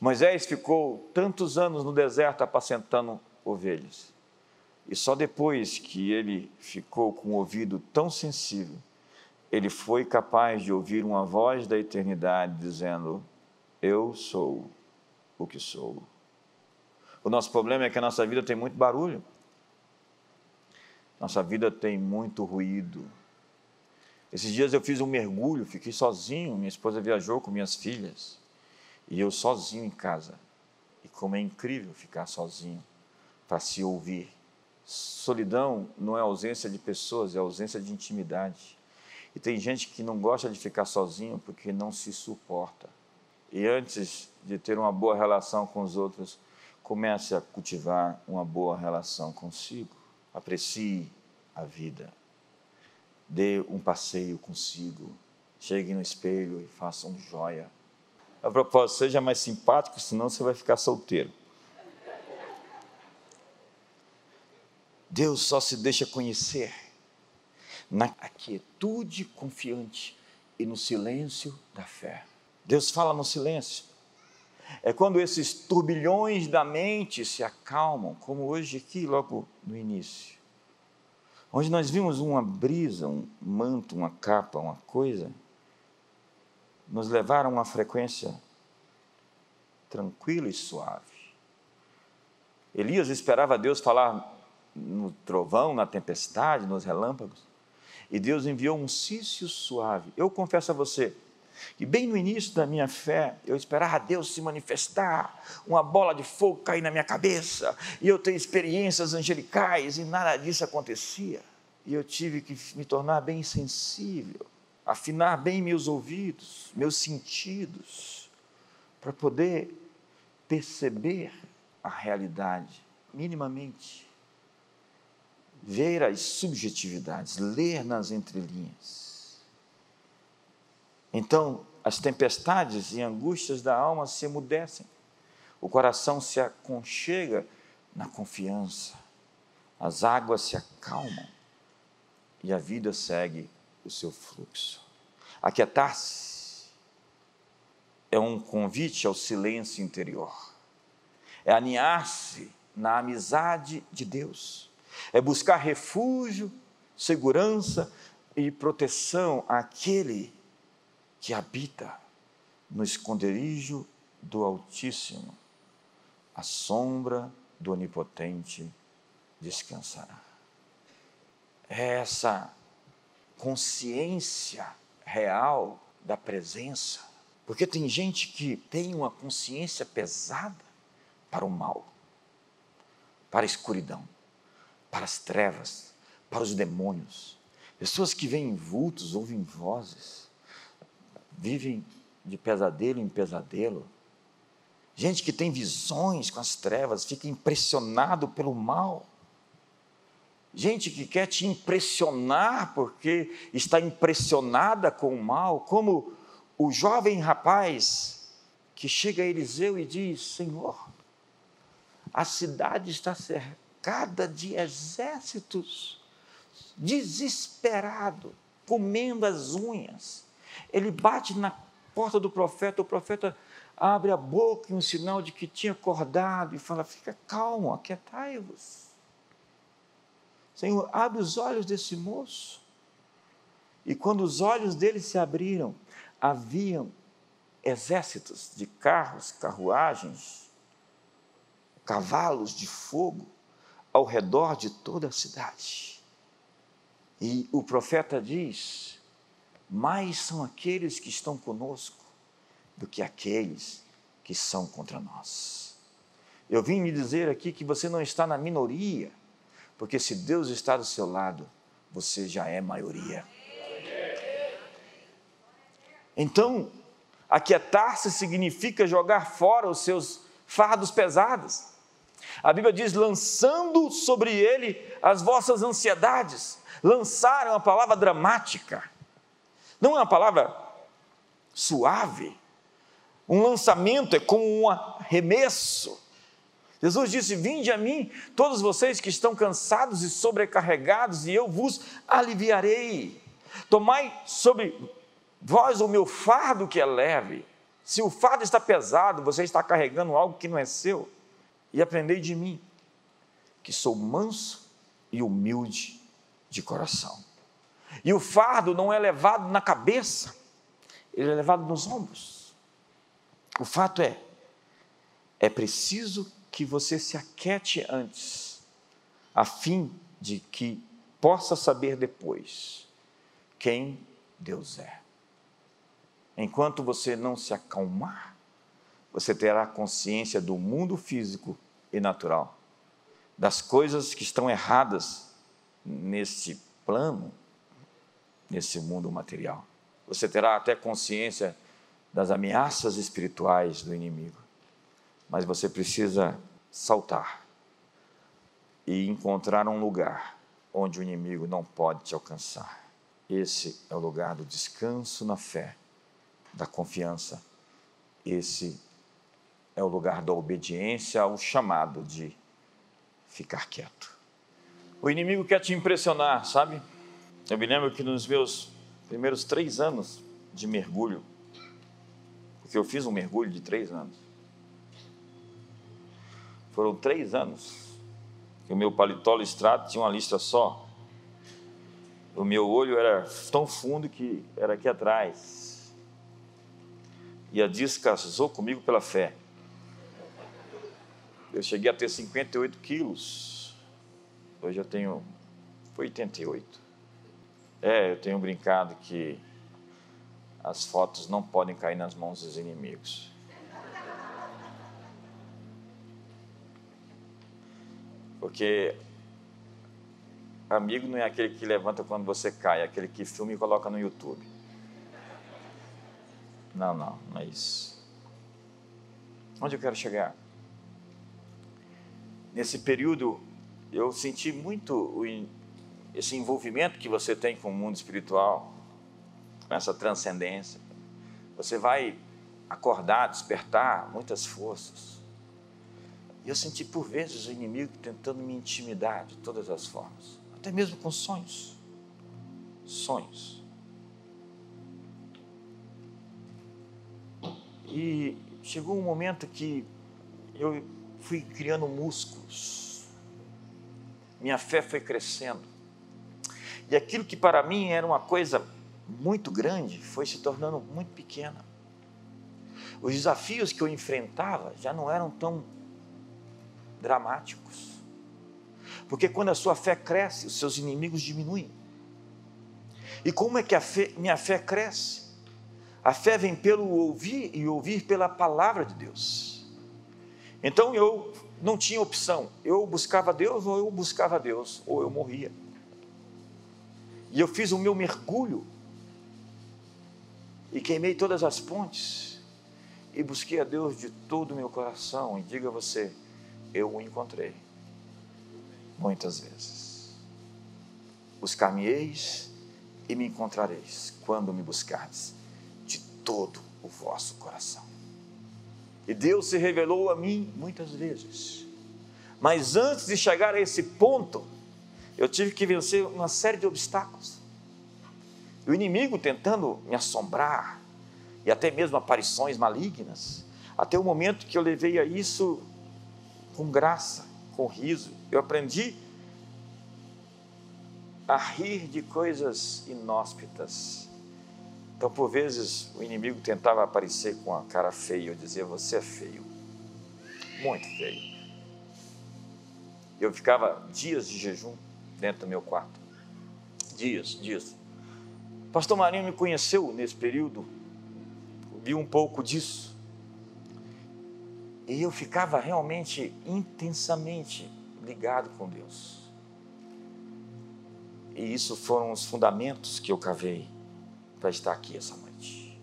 Speaker 1: Moisés ficou tantos anos no deserto apacentando ovelhas. E só depois que ele ficou com o ouvido tão sensível, ele foi capaz de ouvir uma voz da eternidade dizendo: Eu sou o que sou. O nosso problema é que a nossa vida tem muito barulho, nossa vida tem muito ruído. Esses dias eu fiz um mergulho, fiquei sozinho, minha esposa viajou com minhas filhas, e eu sozinho em casa. E como é incrível ficar sozinho para se ouvir. Solidão não é ausência de pessoas, é ausência de intimidade. E tem gente que não gosta de ficar sozinho porque não se suporta. E antes de ter uma boa relação com os outros, comece a cultivar uma boa relação consigo. Aprecie a vida. Dê um passeio consigo. Chegue no espelho e faça um joia. A propósito, seja mais simpático, senão você vai ficar solteiro. Deus só se deixa conhecer na quietude confiante e no silêncio da fé. Deus fala no silêncio. É quando esses turbilhões da mente se acalmam, como hoje aqui, logo no início. Onde nós vimos uma brisa, um manto, uma capa, uma coisa, nos levaram a uma frequência tranquila e suave. Elias esperava Deus falar no trovão, na tempestade, nos relâmpagos. E Deus enviou um sício suave. Eu confesso a você que, bem no início da minha fé, eu esperava Deus se manifestar, uma bola de fogo cair na minha cabeça, e eu ter experiências angelicais, e nada disso acontecia. E eu tive que me tornar bem sensível, afinar bem meus ouvidos, meus sentidos, para poder perceber a realidade minimamente ver as subjetividades, ler nas entrelinhas. Então, as tempestades e angústias da alma se emudecem, o coração se aconchega na confiança, as águas se acalmam e a vida segue o seu fluxo. Aquietar-se é um convite ao silêncio interior, é aninhar-se na amizade de Deus é buscar refúgio, segurança e proteção àquele que habita no esconderijo do Altíssimo, a sombra do Onipotente descansará. É essa consciência real da presença. Porque tem gente que tem uma consciência pesada para o mal, para a escuridão, para as trevas, para os demônios. Pessoas que veem vultos, ouvem vozes, vivem de pesadelo em pesadelo. Gente que tem visões com as trevas, fica impressionado pelo mal. Gente que quer te impressionar porque está impressionada com o mal, como o jovem rapaz que chega a Eliseu e diz: Senhor, a cidade está cercada de exércitos, desesperado, comendo as unhas. Ele bate na porta do profeta, o profeta abre a boca em um sinal de que tinha acordado e fala: Fica calmo, aquietai-vos. Senhor, abre os olhos desse moço. E quando os olhos dele se abriram, haviam exércitos de carros, carruagens, cavalos de fogo ao redor de toda a cidade. E o profeta diz: Mais são aqueles que estão conosco do que aqueles que são contra nós. Eu vim me dizer aqui que você não está na minoria, porque se Deus está do seu lado, você já é maioria. Então, aquietar-se significa jogar fora os seus fardos pesados. A Bíblia diz: lançando sobre ele as vossas ansiedades. Lançar é uma palavra dramática, não é uma palavra suave. Um lançamento é como um arremesso. Jesus disse: Vinde a mim, todos vocês que estão cansados e sobrecarregados, e eu vos aliviarei. Tomai sobre vós o meu fardo que é leve. Se o fardo está pesado, você está carregando algo que não é seu. E aprendei de mim, que sou manso e humilde de coração. E o fardo não é levado na cabeça, ele é levado nos ombros. O fato é, é preciso que você se aquete antes, a fim de que possa saber depois quem Deus é. Enquanto você não se acalmar, você terá consciência do mundo físico e natural, das coisas que estão erradas nesse plano, nesse mundo material. Você terá até consciência das ameaças espirituais do inimigo mas você precisa saltar e encontrar um lugar onde o inimigo não pode te alcançar. Esse é o lugar do descanso na fé, da confiança. Esse é o lugar da obediência ao chamado de ficar quieto. O inimigo quer te impressionar, sabe? Eu me lembro que nos meus primeiros três anos de mergulho, porque eu fiz um mergulho de três anos, foram três anos que o meu paletó listrado tinha uma lista só. O meu olho era tão fundo que era aqui atrás. E a descasou comigo pela fé. Eu cheguei a ter 58 quilos. Hoje eu tenho 88. É, eu tenho brincado que as fotos não podem cair nas mãos dos inimigos. Porque amigo não é aquele que levanta quando você cai, é aquele que filma e coloca no YouTube. Não, não, não é isso. Onde eu quero chegar? Nesse período, eu senti muito esse envolvimento que você tem com o mundo espiritual, com essa transcendência. Você vai acordar, despertar muitas forças. E eu senti por vezes o inimigo tentando me intimidar de todas as formas, até mesmo com sonhos. Sonhos. E chegou um momento que eu fui criando músculos, minha fé foi crescendo, e aquilo que para mim era uma coisa muito grande foi se tornando muito pequena. Os desafios que eu enfrentava já não eram tão dramáticos. Porque quando a sua fé cresce, os seus inimigos diminuem. E como é que a fé, minha fé cresce? A fé vem pelo ouvir e ouvir pela palavra de Deus. Então eu não tinha opção. Eu buscava Deus ou eu buscava Deus, ou eu morria. E eu fiz o meu mergulho e queimei todas as pontes e busquei a Deus de todo o meu coração. E diga você, eu o encontrei muitas vezes. Buscar-me-eis e me encontrareis quando me buscardes de todo o vosso coração. E Deus se revelou a mim muitas vezes. Mas antes de chegar a esse ponto, eu tive que vencer uma série de obstáculos. O inimigo tentando me assombrar, e até mesmo aparições malignas, até o momento que eu levei a isso com graça, com riso. Eu aprendi a rir de coisas inóspitas. Então, por vezes, o inimigo tentava aparecer com a cara feia, eu dizia: Você é feio, muito feio. Eu ficava dias de jejum dentro do meu quarto. Dias, dias. Pastor Marinho me conheceu nesse período, viu um pouco disso. E eu ficava realmente intensamente ligado com Deus. E isso foram os fundamentos que eu cavei para estar aqui essa noite.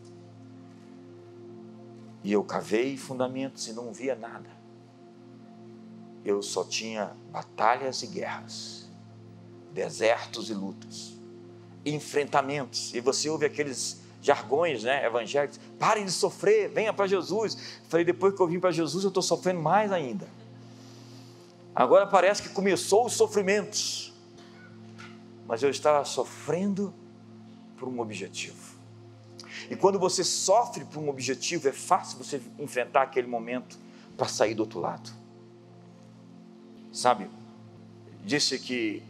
Speaker 1: E eu cavei fundamentos e não via nada. Eu só tinha batalhas e guerras desertos e lutas, enfrentamentos. E você ouve aqueles jargões né, evangélicos: parem de sofrer, venha para Jesus. falei: depois que eu vim para Jesus, eu estou sofrendo mais ainda. Agora parece que começou os sofrimentos, mas eu estava sofrendo por um objetivo. E quando você sofre por um objetivo, é fácil você enfrentar aquele momento para sair do outro lado. Sabe, disse que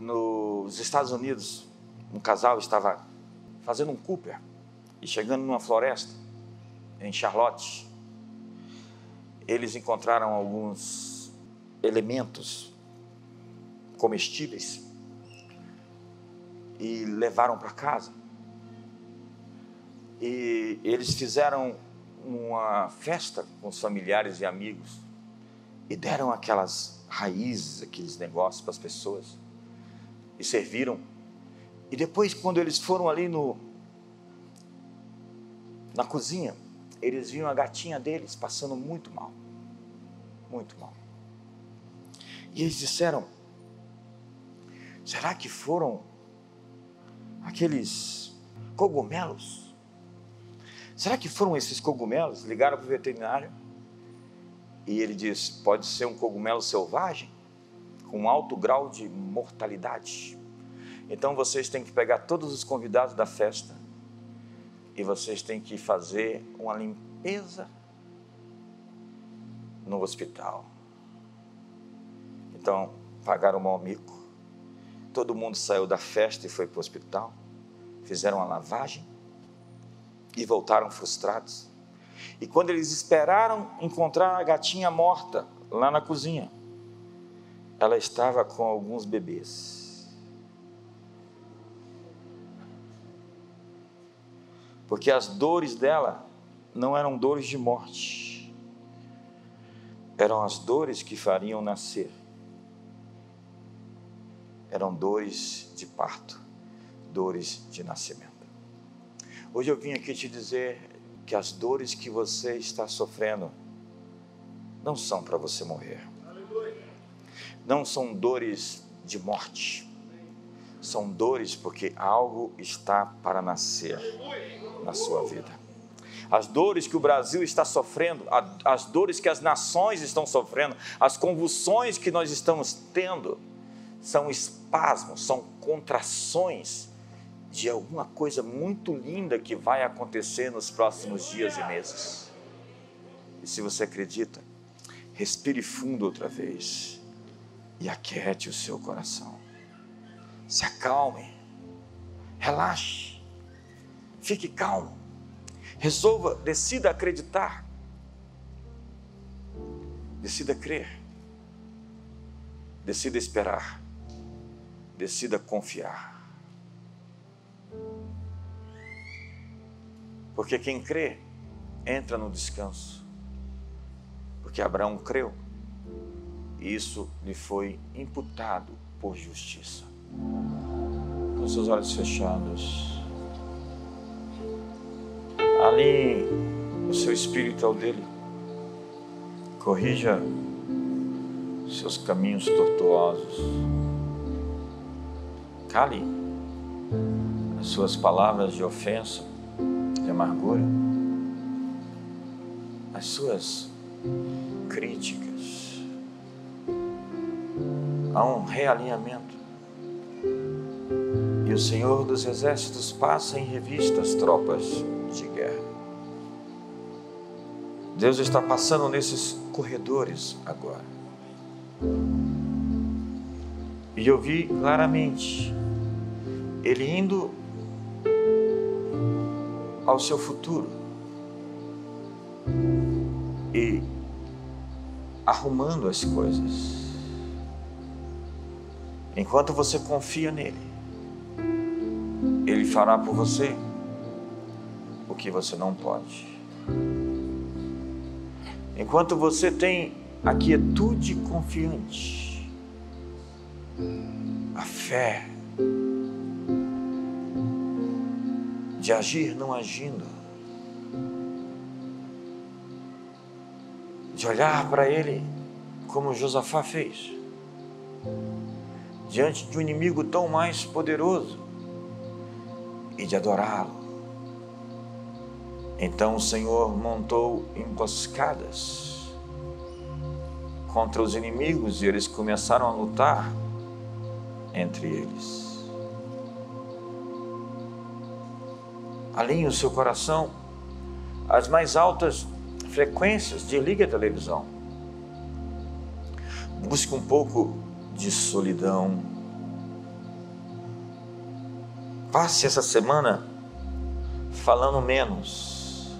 Speaker 1: nos Estados Unidos, um casal estava fazendo um Cooper e chegando numa floresta em Charlotte, eles encontraram alguns elementos comestíveis e levaram para casa. E eles fizeram uma festa com os familiares e amigos e deram aquelas raízes, aqueles negócios para as pessoas e serviram. E depois, quando eles foram ali no na cozinha, eles viram a gatinha deles passando muito mal. Muito mal. E eles disseram: será que foram aqueles cogumelos? Será que foram esses cogumelos? Ligaram para o veterinário e ele diz: pode ser um cogumelo selvagem? com alto grau de mortalidade. Então vocês têm que pegar todos os convidados da festa e vocês têm que fazer uma limpeza no hospital. Então, pagaram o mau mico. Todo mundo saiu da festa e foi para o hospital. Fizeram uma lavagem e voltaram frustrados. E quando eles esperaram encontrar a gatinha morta lá na cozinha, ela estava com alguns bebês. Porque as dores dela não eram dores de morte, eram as dores que fariam nascer. Eram dores de parto, dores de nascimento. Hoje eu vim aqui te dizer que as dores que você está sofrendo não são para você morrer não são dores de morte, são dores porque algo está para nascer na sua vida. As dores que o Brasil está sofrendo, as dores que as nações estão sofrendo, as convulsões que nós estamos tendo, são espasmos, são contrações de alguma coisa muito linda que vai acontecer nos próximos dias e meses. E se você acredita, respire fundo outra vez e aquiete o seu coração. Se acalme, relaxe, fique calmo, resolva, decida acreditar Decida crer. Decida esperar. Decida confiar. Porque quem crê entra no descanso. Porque Abraão creu e isso lhe foi imputado por justiça. Com seus olhos fechados, alinhe o seu espírito ao dele, corrija seus caminhos tortuosos, cale as suas palavras de ofensa, de amargura, as suas críticas. Há um realinhamento. E o Senhor dos Exércitos passa em revista as tropas de guerra. Deus está passando nesses corredores agora. E eu vi claramente ele indo ao seu futuro e arrumando as coisas. Enquanto você confia nele, ele fará por você o que você não pode. Enquanto você tem a quietude confiante, a fé de agir não agindo, de olhar para ele como Josafá fez, diante de um inimigo tão mais poderoso, e de adorá-lo. Então o Senhor montou emboscadas contra os inimigos e eles começaram a lutar entre eles. Alinhe o seu coração às mais altas frequências de liga a televisão. Busque um pouco de solidão. Passe essa semana falando menos,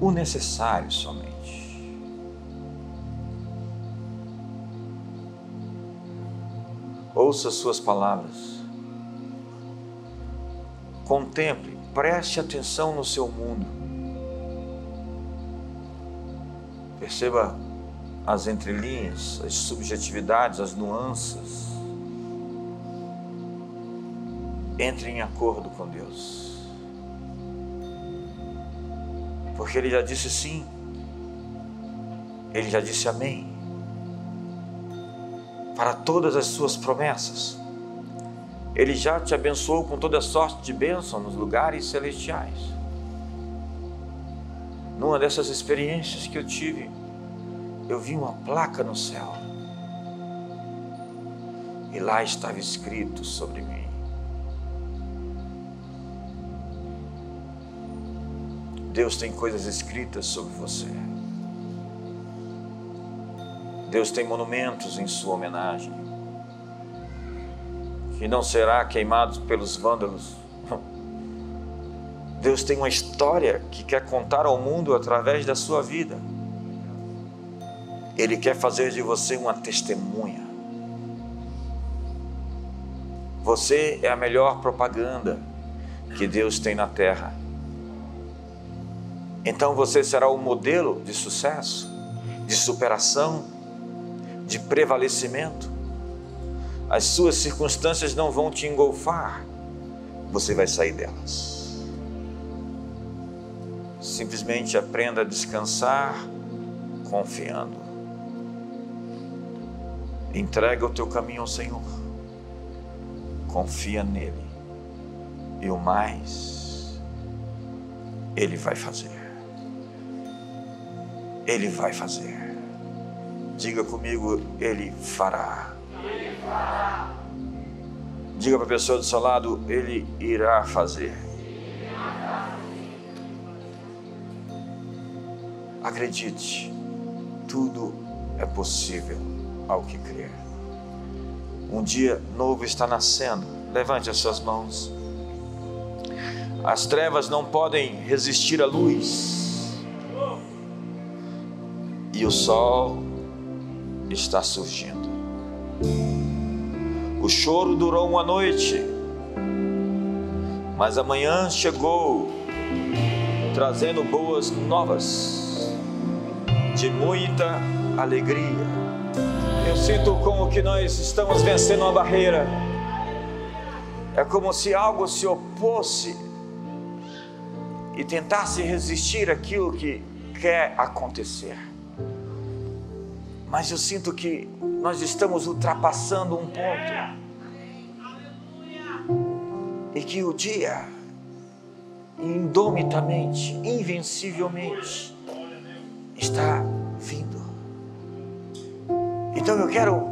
Speaker 1: o necessário somente. ouça suas palavras. Contemple, preste atenção no seu mundo. Perceba as entrelinhas, as subjetividades, as nuances. Entre em acordo com Deus. Porque Ele já disse sim. Ele já disse amém para todas as suas promessas. Ele já te abençoou com toda sorte de bênção nos lugares celestiais. Numa dessas experiências que eu tive, eu vi uma placa no céu. E lá estava escrito sobre mim: Deus tem coisas escritas sobre você. Deus tem monumentos em sua homenagem, que não será queimado pelos vândalos. Deus tem uma história que quer contar ao mundo através da sua vida. Ele quer fazer de você uma testemunha. Você é a melhor propaganda que Deus tem na terra. Então você será o modelo de sucesso, de superação, de prevalecimento. As suas circunstâncias não vão te engolfar, você vai sair delas. Simplesmente aprenda a descansar confiando. Entrega o teu caminho ao Senhor. Confia nele. E o mais, Ele vai fazer. Ele vai fazer. Diga comigo, Ele fará. Diga para a pessoa do seu lado, Ele irá fazer. Acredite, tudo é possível ao que crer. Um dia novo está nascendo. Levante as suas mãos. As trevas não podem resistir à luz e o sol está surgindo. O choro durou uma noite, mas amanhã chegou trazendo boas novas de muita alegria. Eu sinto como que nós estamos vencendo uma barreira. É como se algo se opôsse e tentasse resistir aquilo que quer acontecer. Mas eu sinto que nós estamos ultrapassando um ponto. E que o dia, indomitamente, invencivelmente, está vindo. Então eu quero,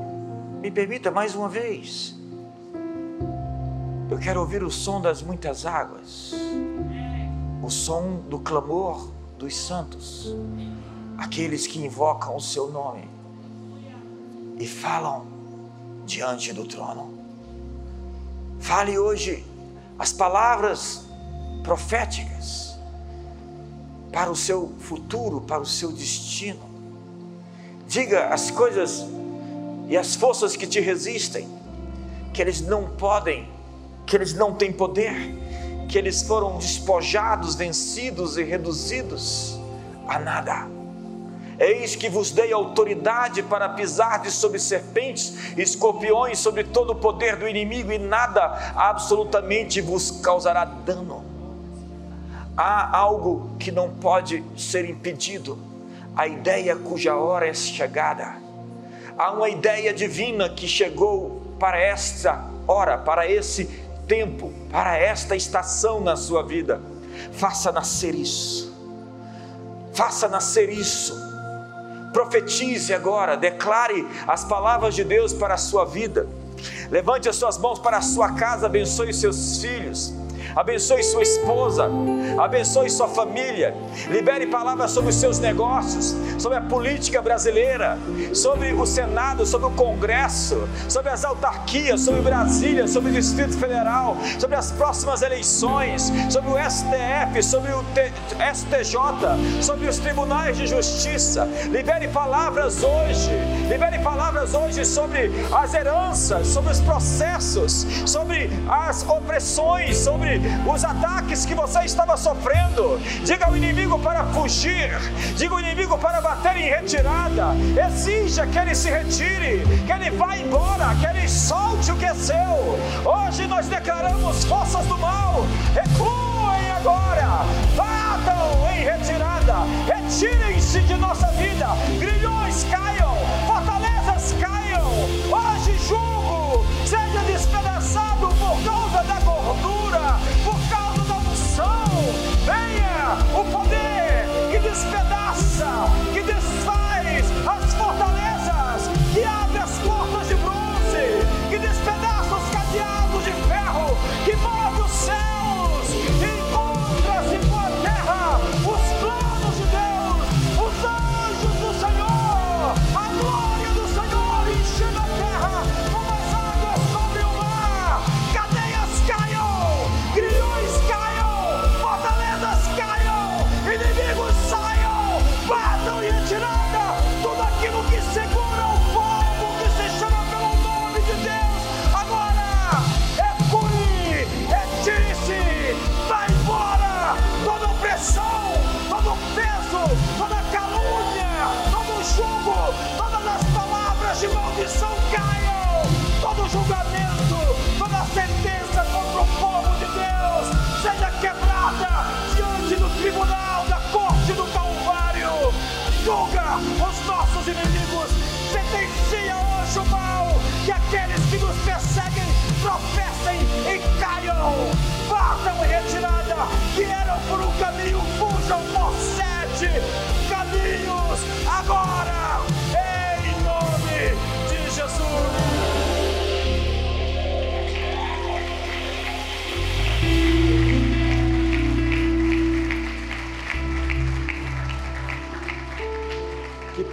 Speaker 1: me permita mais uma vez, eu quero ouvir o som das muitas águas, o som do clamor dos santos, aqueles que invocam o seu nome e falam diante do trono. Fale hoje as palavras proféticas para o seu futuro, para o seu destino. Diga as coisas e as forças que te resistem, que eles não podem, que eles não têm poder, que eles foram despojados, vencidos e reduzidos a nada Eis que vos dei autoridade para pisar de sobre serpentes, escorpiões, sobre todo o poder do inimigo, e nada absolutamente vos causará dano. Há algo que não pode ser impedido, a ideia cuja hora é chegada. Há uma ideia divina que chegou para esta hora, para esse tempo, para esta estação na sua vida. Faça nascer isso. Faça nascer isso Profetize agora, declare as palavras de Deus para a sua vida. Levante as suas mãos para a sua casa, abençoe os seus filhos abençoe sua esposa, abençoe sua família, libere palavras sobre os seus negócios, sobre a política brasileira, sobre o Senado, sobre o Congresso, sobre as autarquias, sobre Brasília, sobre o Distrito Federal, sobre as próximas eleições, sobre o STF, sobre o STJ, sobre os tribunais de justiça. Libere palavras hoje, libere palavras hoje sobre as heranças, sobre os processos, sobre as opressões, sobre os ataques que você estava sofrendo. Diga ao inimigo para fugir, diga ao inimigo para bater em retirada. Exija que ele se retire, que ele vá embora, que ele solte o que é seu. Hoje nós declaramos forças do mal, recuem agora, batam em retirada, retirem-se de nossa vida, grilhões caiam, fortalezas caiam. Hoje julgo seja despedaçado por causa por causa da unção. Venha o poder que despedaça, que desfaz de maldição caiam, todo julgamento, toda sentença contra o povo de Deus seja quebrada diante do tribunal da corte do Calvário. Julga os nossos inimigos, sentencia hoje o mal, que aqueles que nos perseguem tropecem e caiam, batam em retirada, vieram por um caminho, fujam por sete caminhos, agora,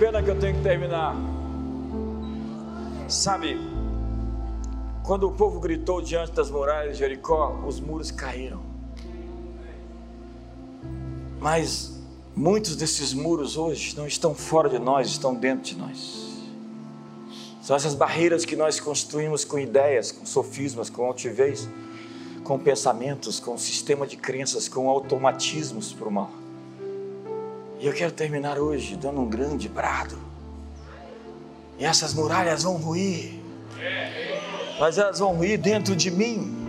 Speaker 1: pena que eu tenho que terminar. Sabe, quando o povo gritou diante das muralhas de Jericó, os muros caíram. Mas Muitos desses muros hoje não estão fora de nós, estão dentro de nós. São essas barreiras que nós construímos com ideias, com sofismas, com altivez, com pensamentos, com sistema de crenças, com automatismos para o mal. E eu quero terminar hoje dando um grande brado. E essas muralhas vão ruir, mas elas vão ruir dentro de mim.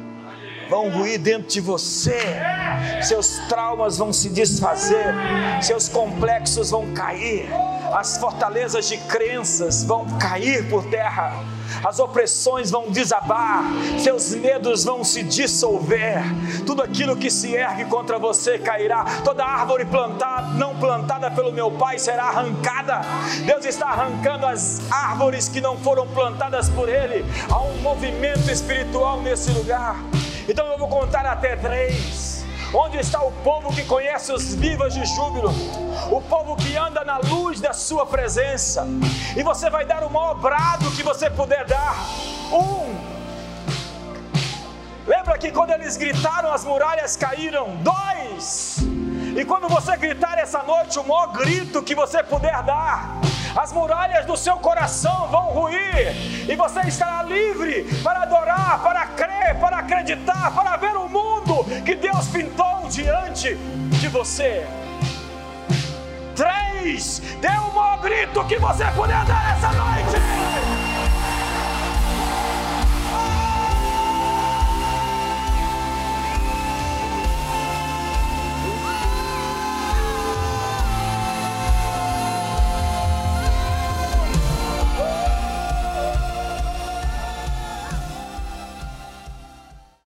Speaker 1: Vão ruir dentro de você, seus traumas vão se desfazer, seus complexos vão cair, as fortalezas de crenças vão cair por terra, as opressões vão desabar, seus medos vão se dissolver, tudo aquilo que se ergue contra você cairá, toda árvore plantada, não plantada pelo meu Pai será arrancada. Deus está arrancando as árvores que não foram plantadas por Ele. Há um movimento espiritual nesse lugar. Então eu vou contar até três. Onde está o povo que conhece os vivas de júbilo? O povo que anda na luz da sua presença. E você vai dar o maior brado que você puder dar. Um. Lembra que quando eles gritaram, as muralhas caíram? Dois. E quando você gritar essa noite, o maior grito que você puder dar as muralhas do seu coração vão ruir, e você estará livre para adorar, para crer, para acreditar, para ver o mundo que Deus pintou diante de você. Três, dê o maior grito que você puder dar essa noite.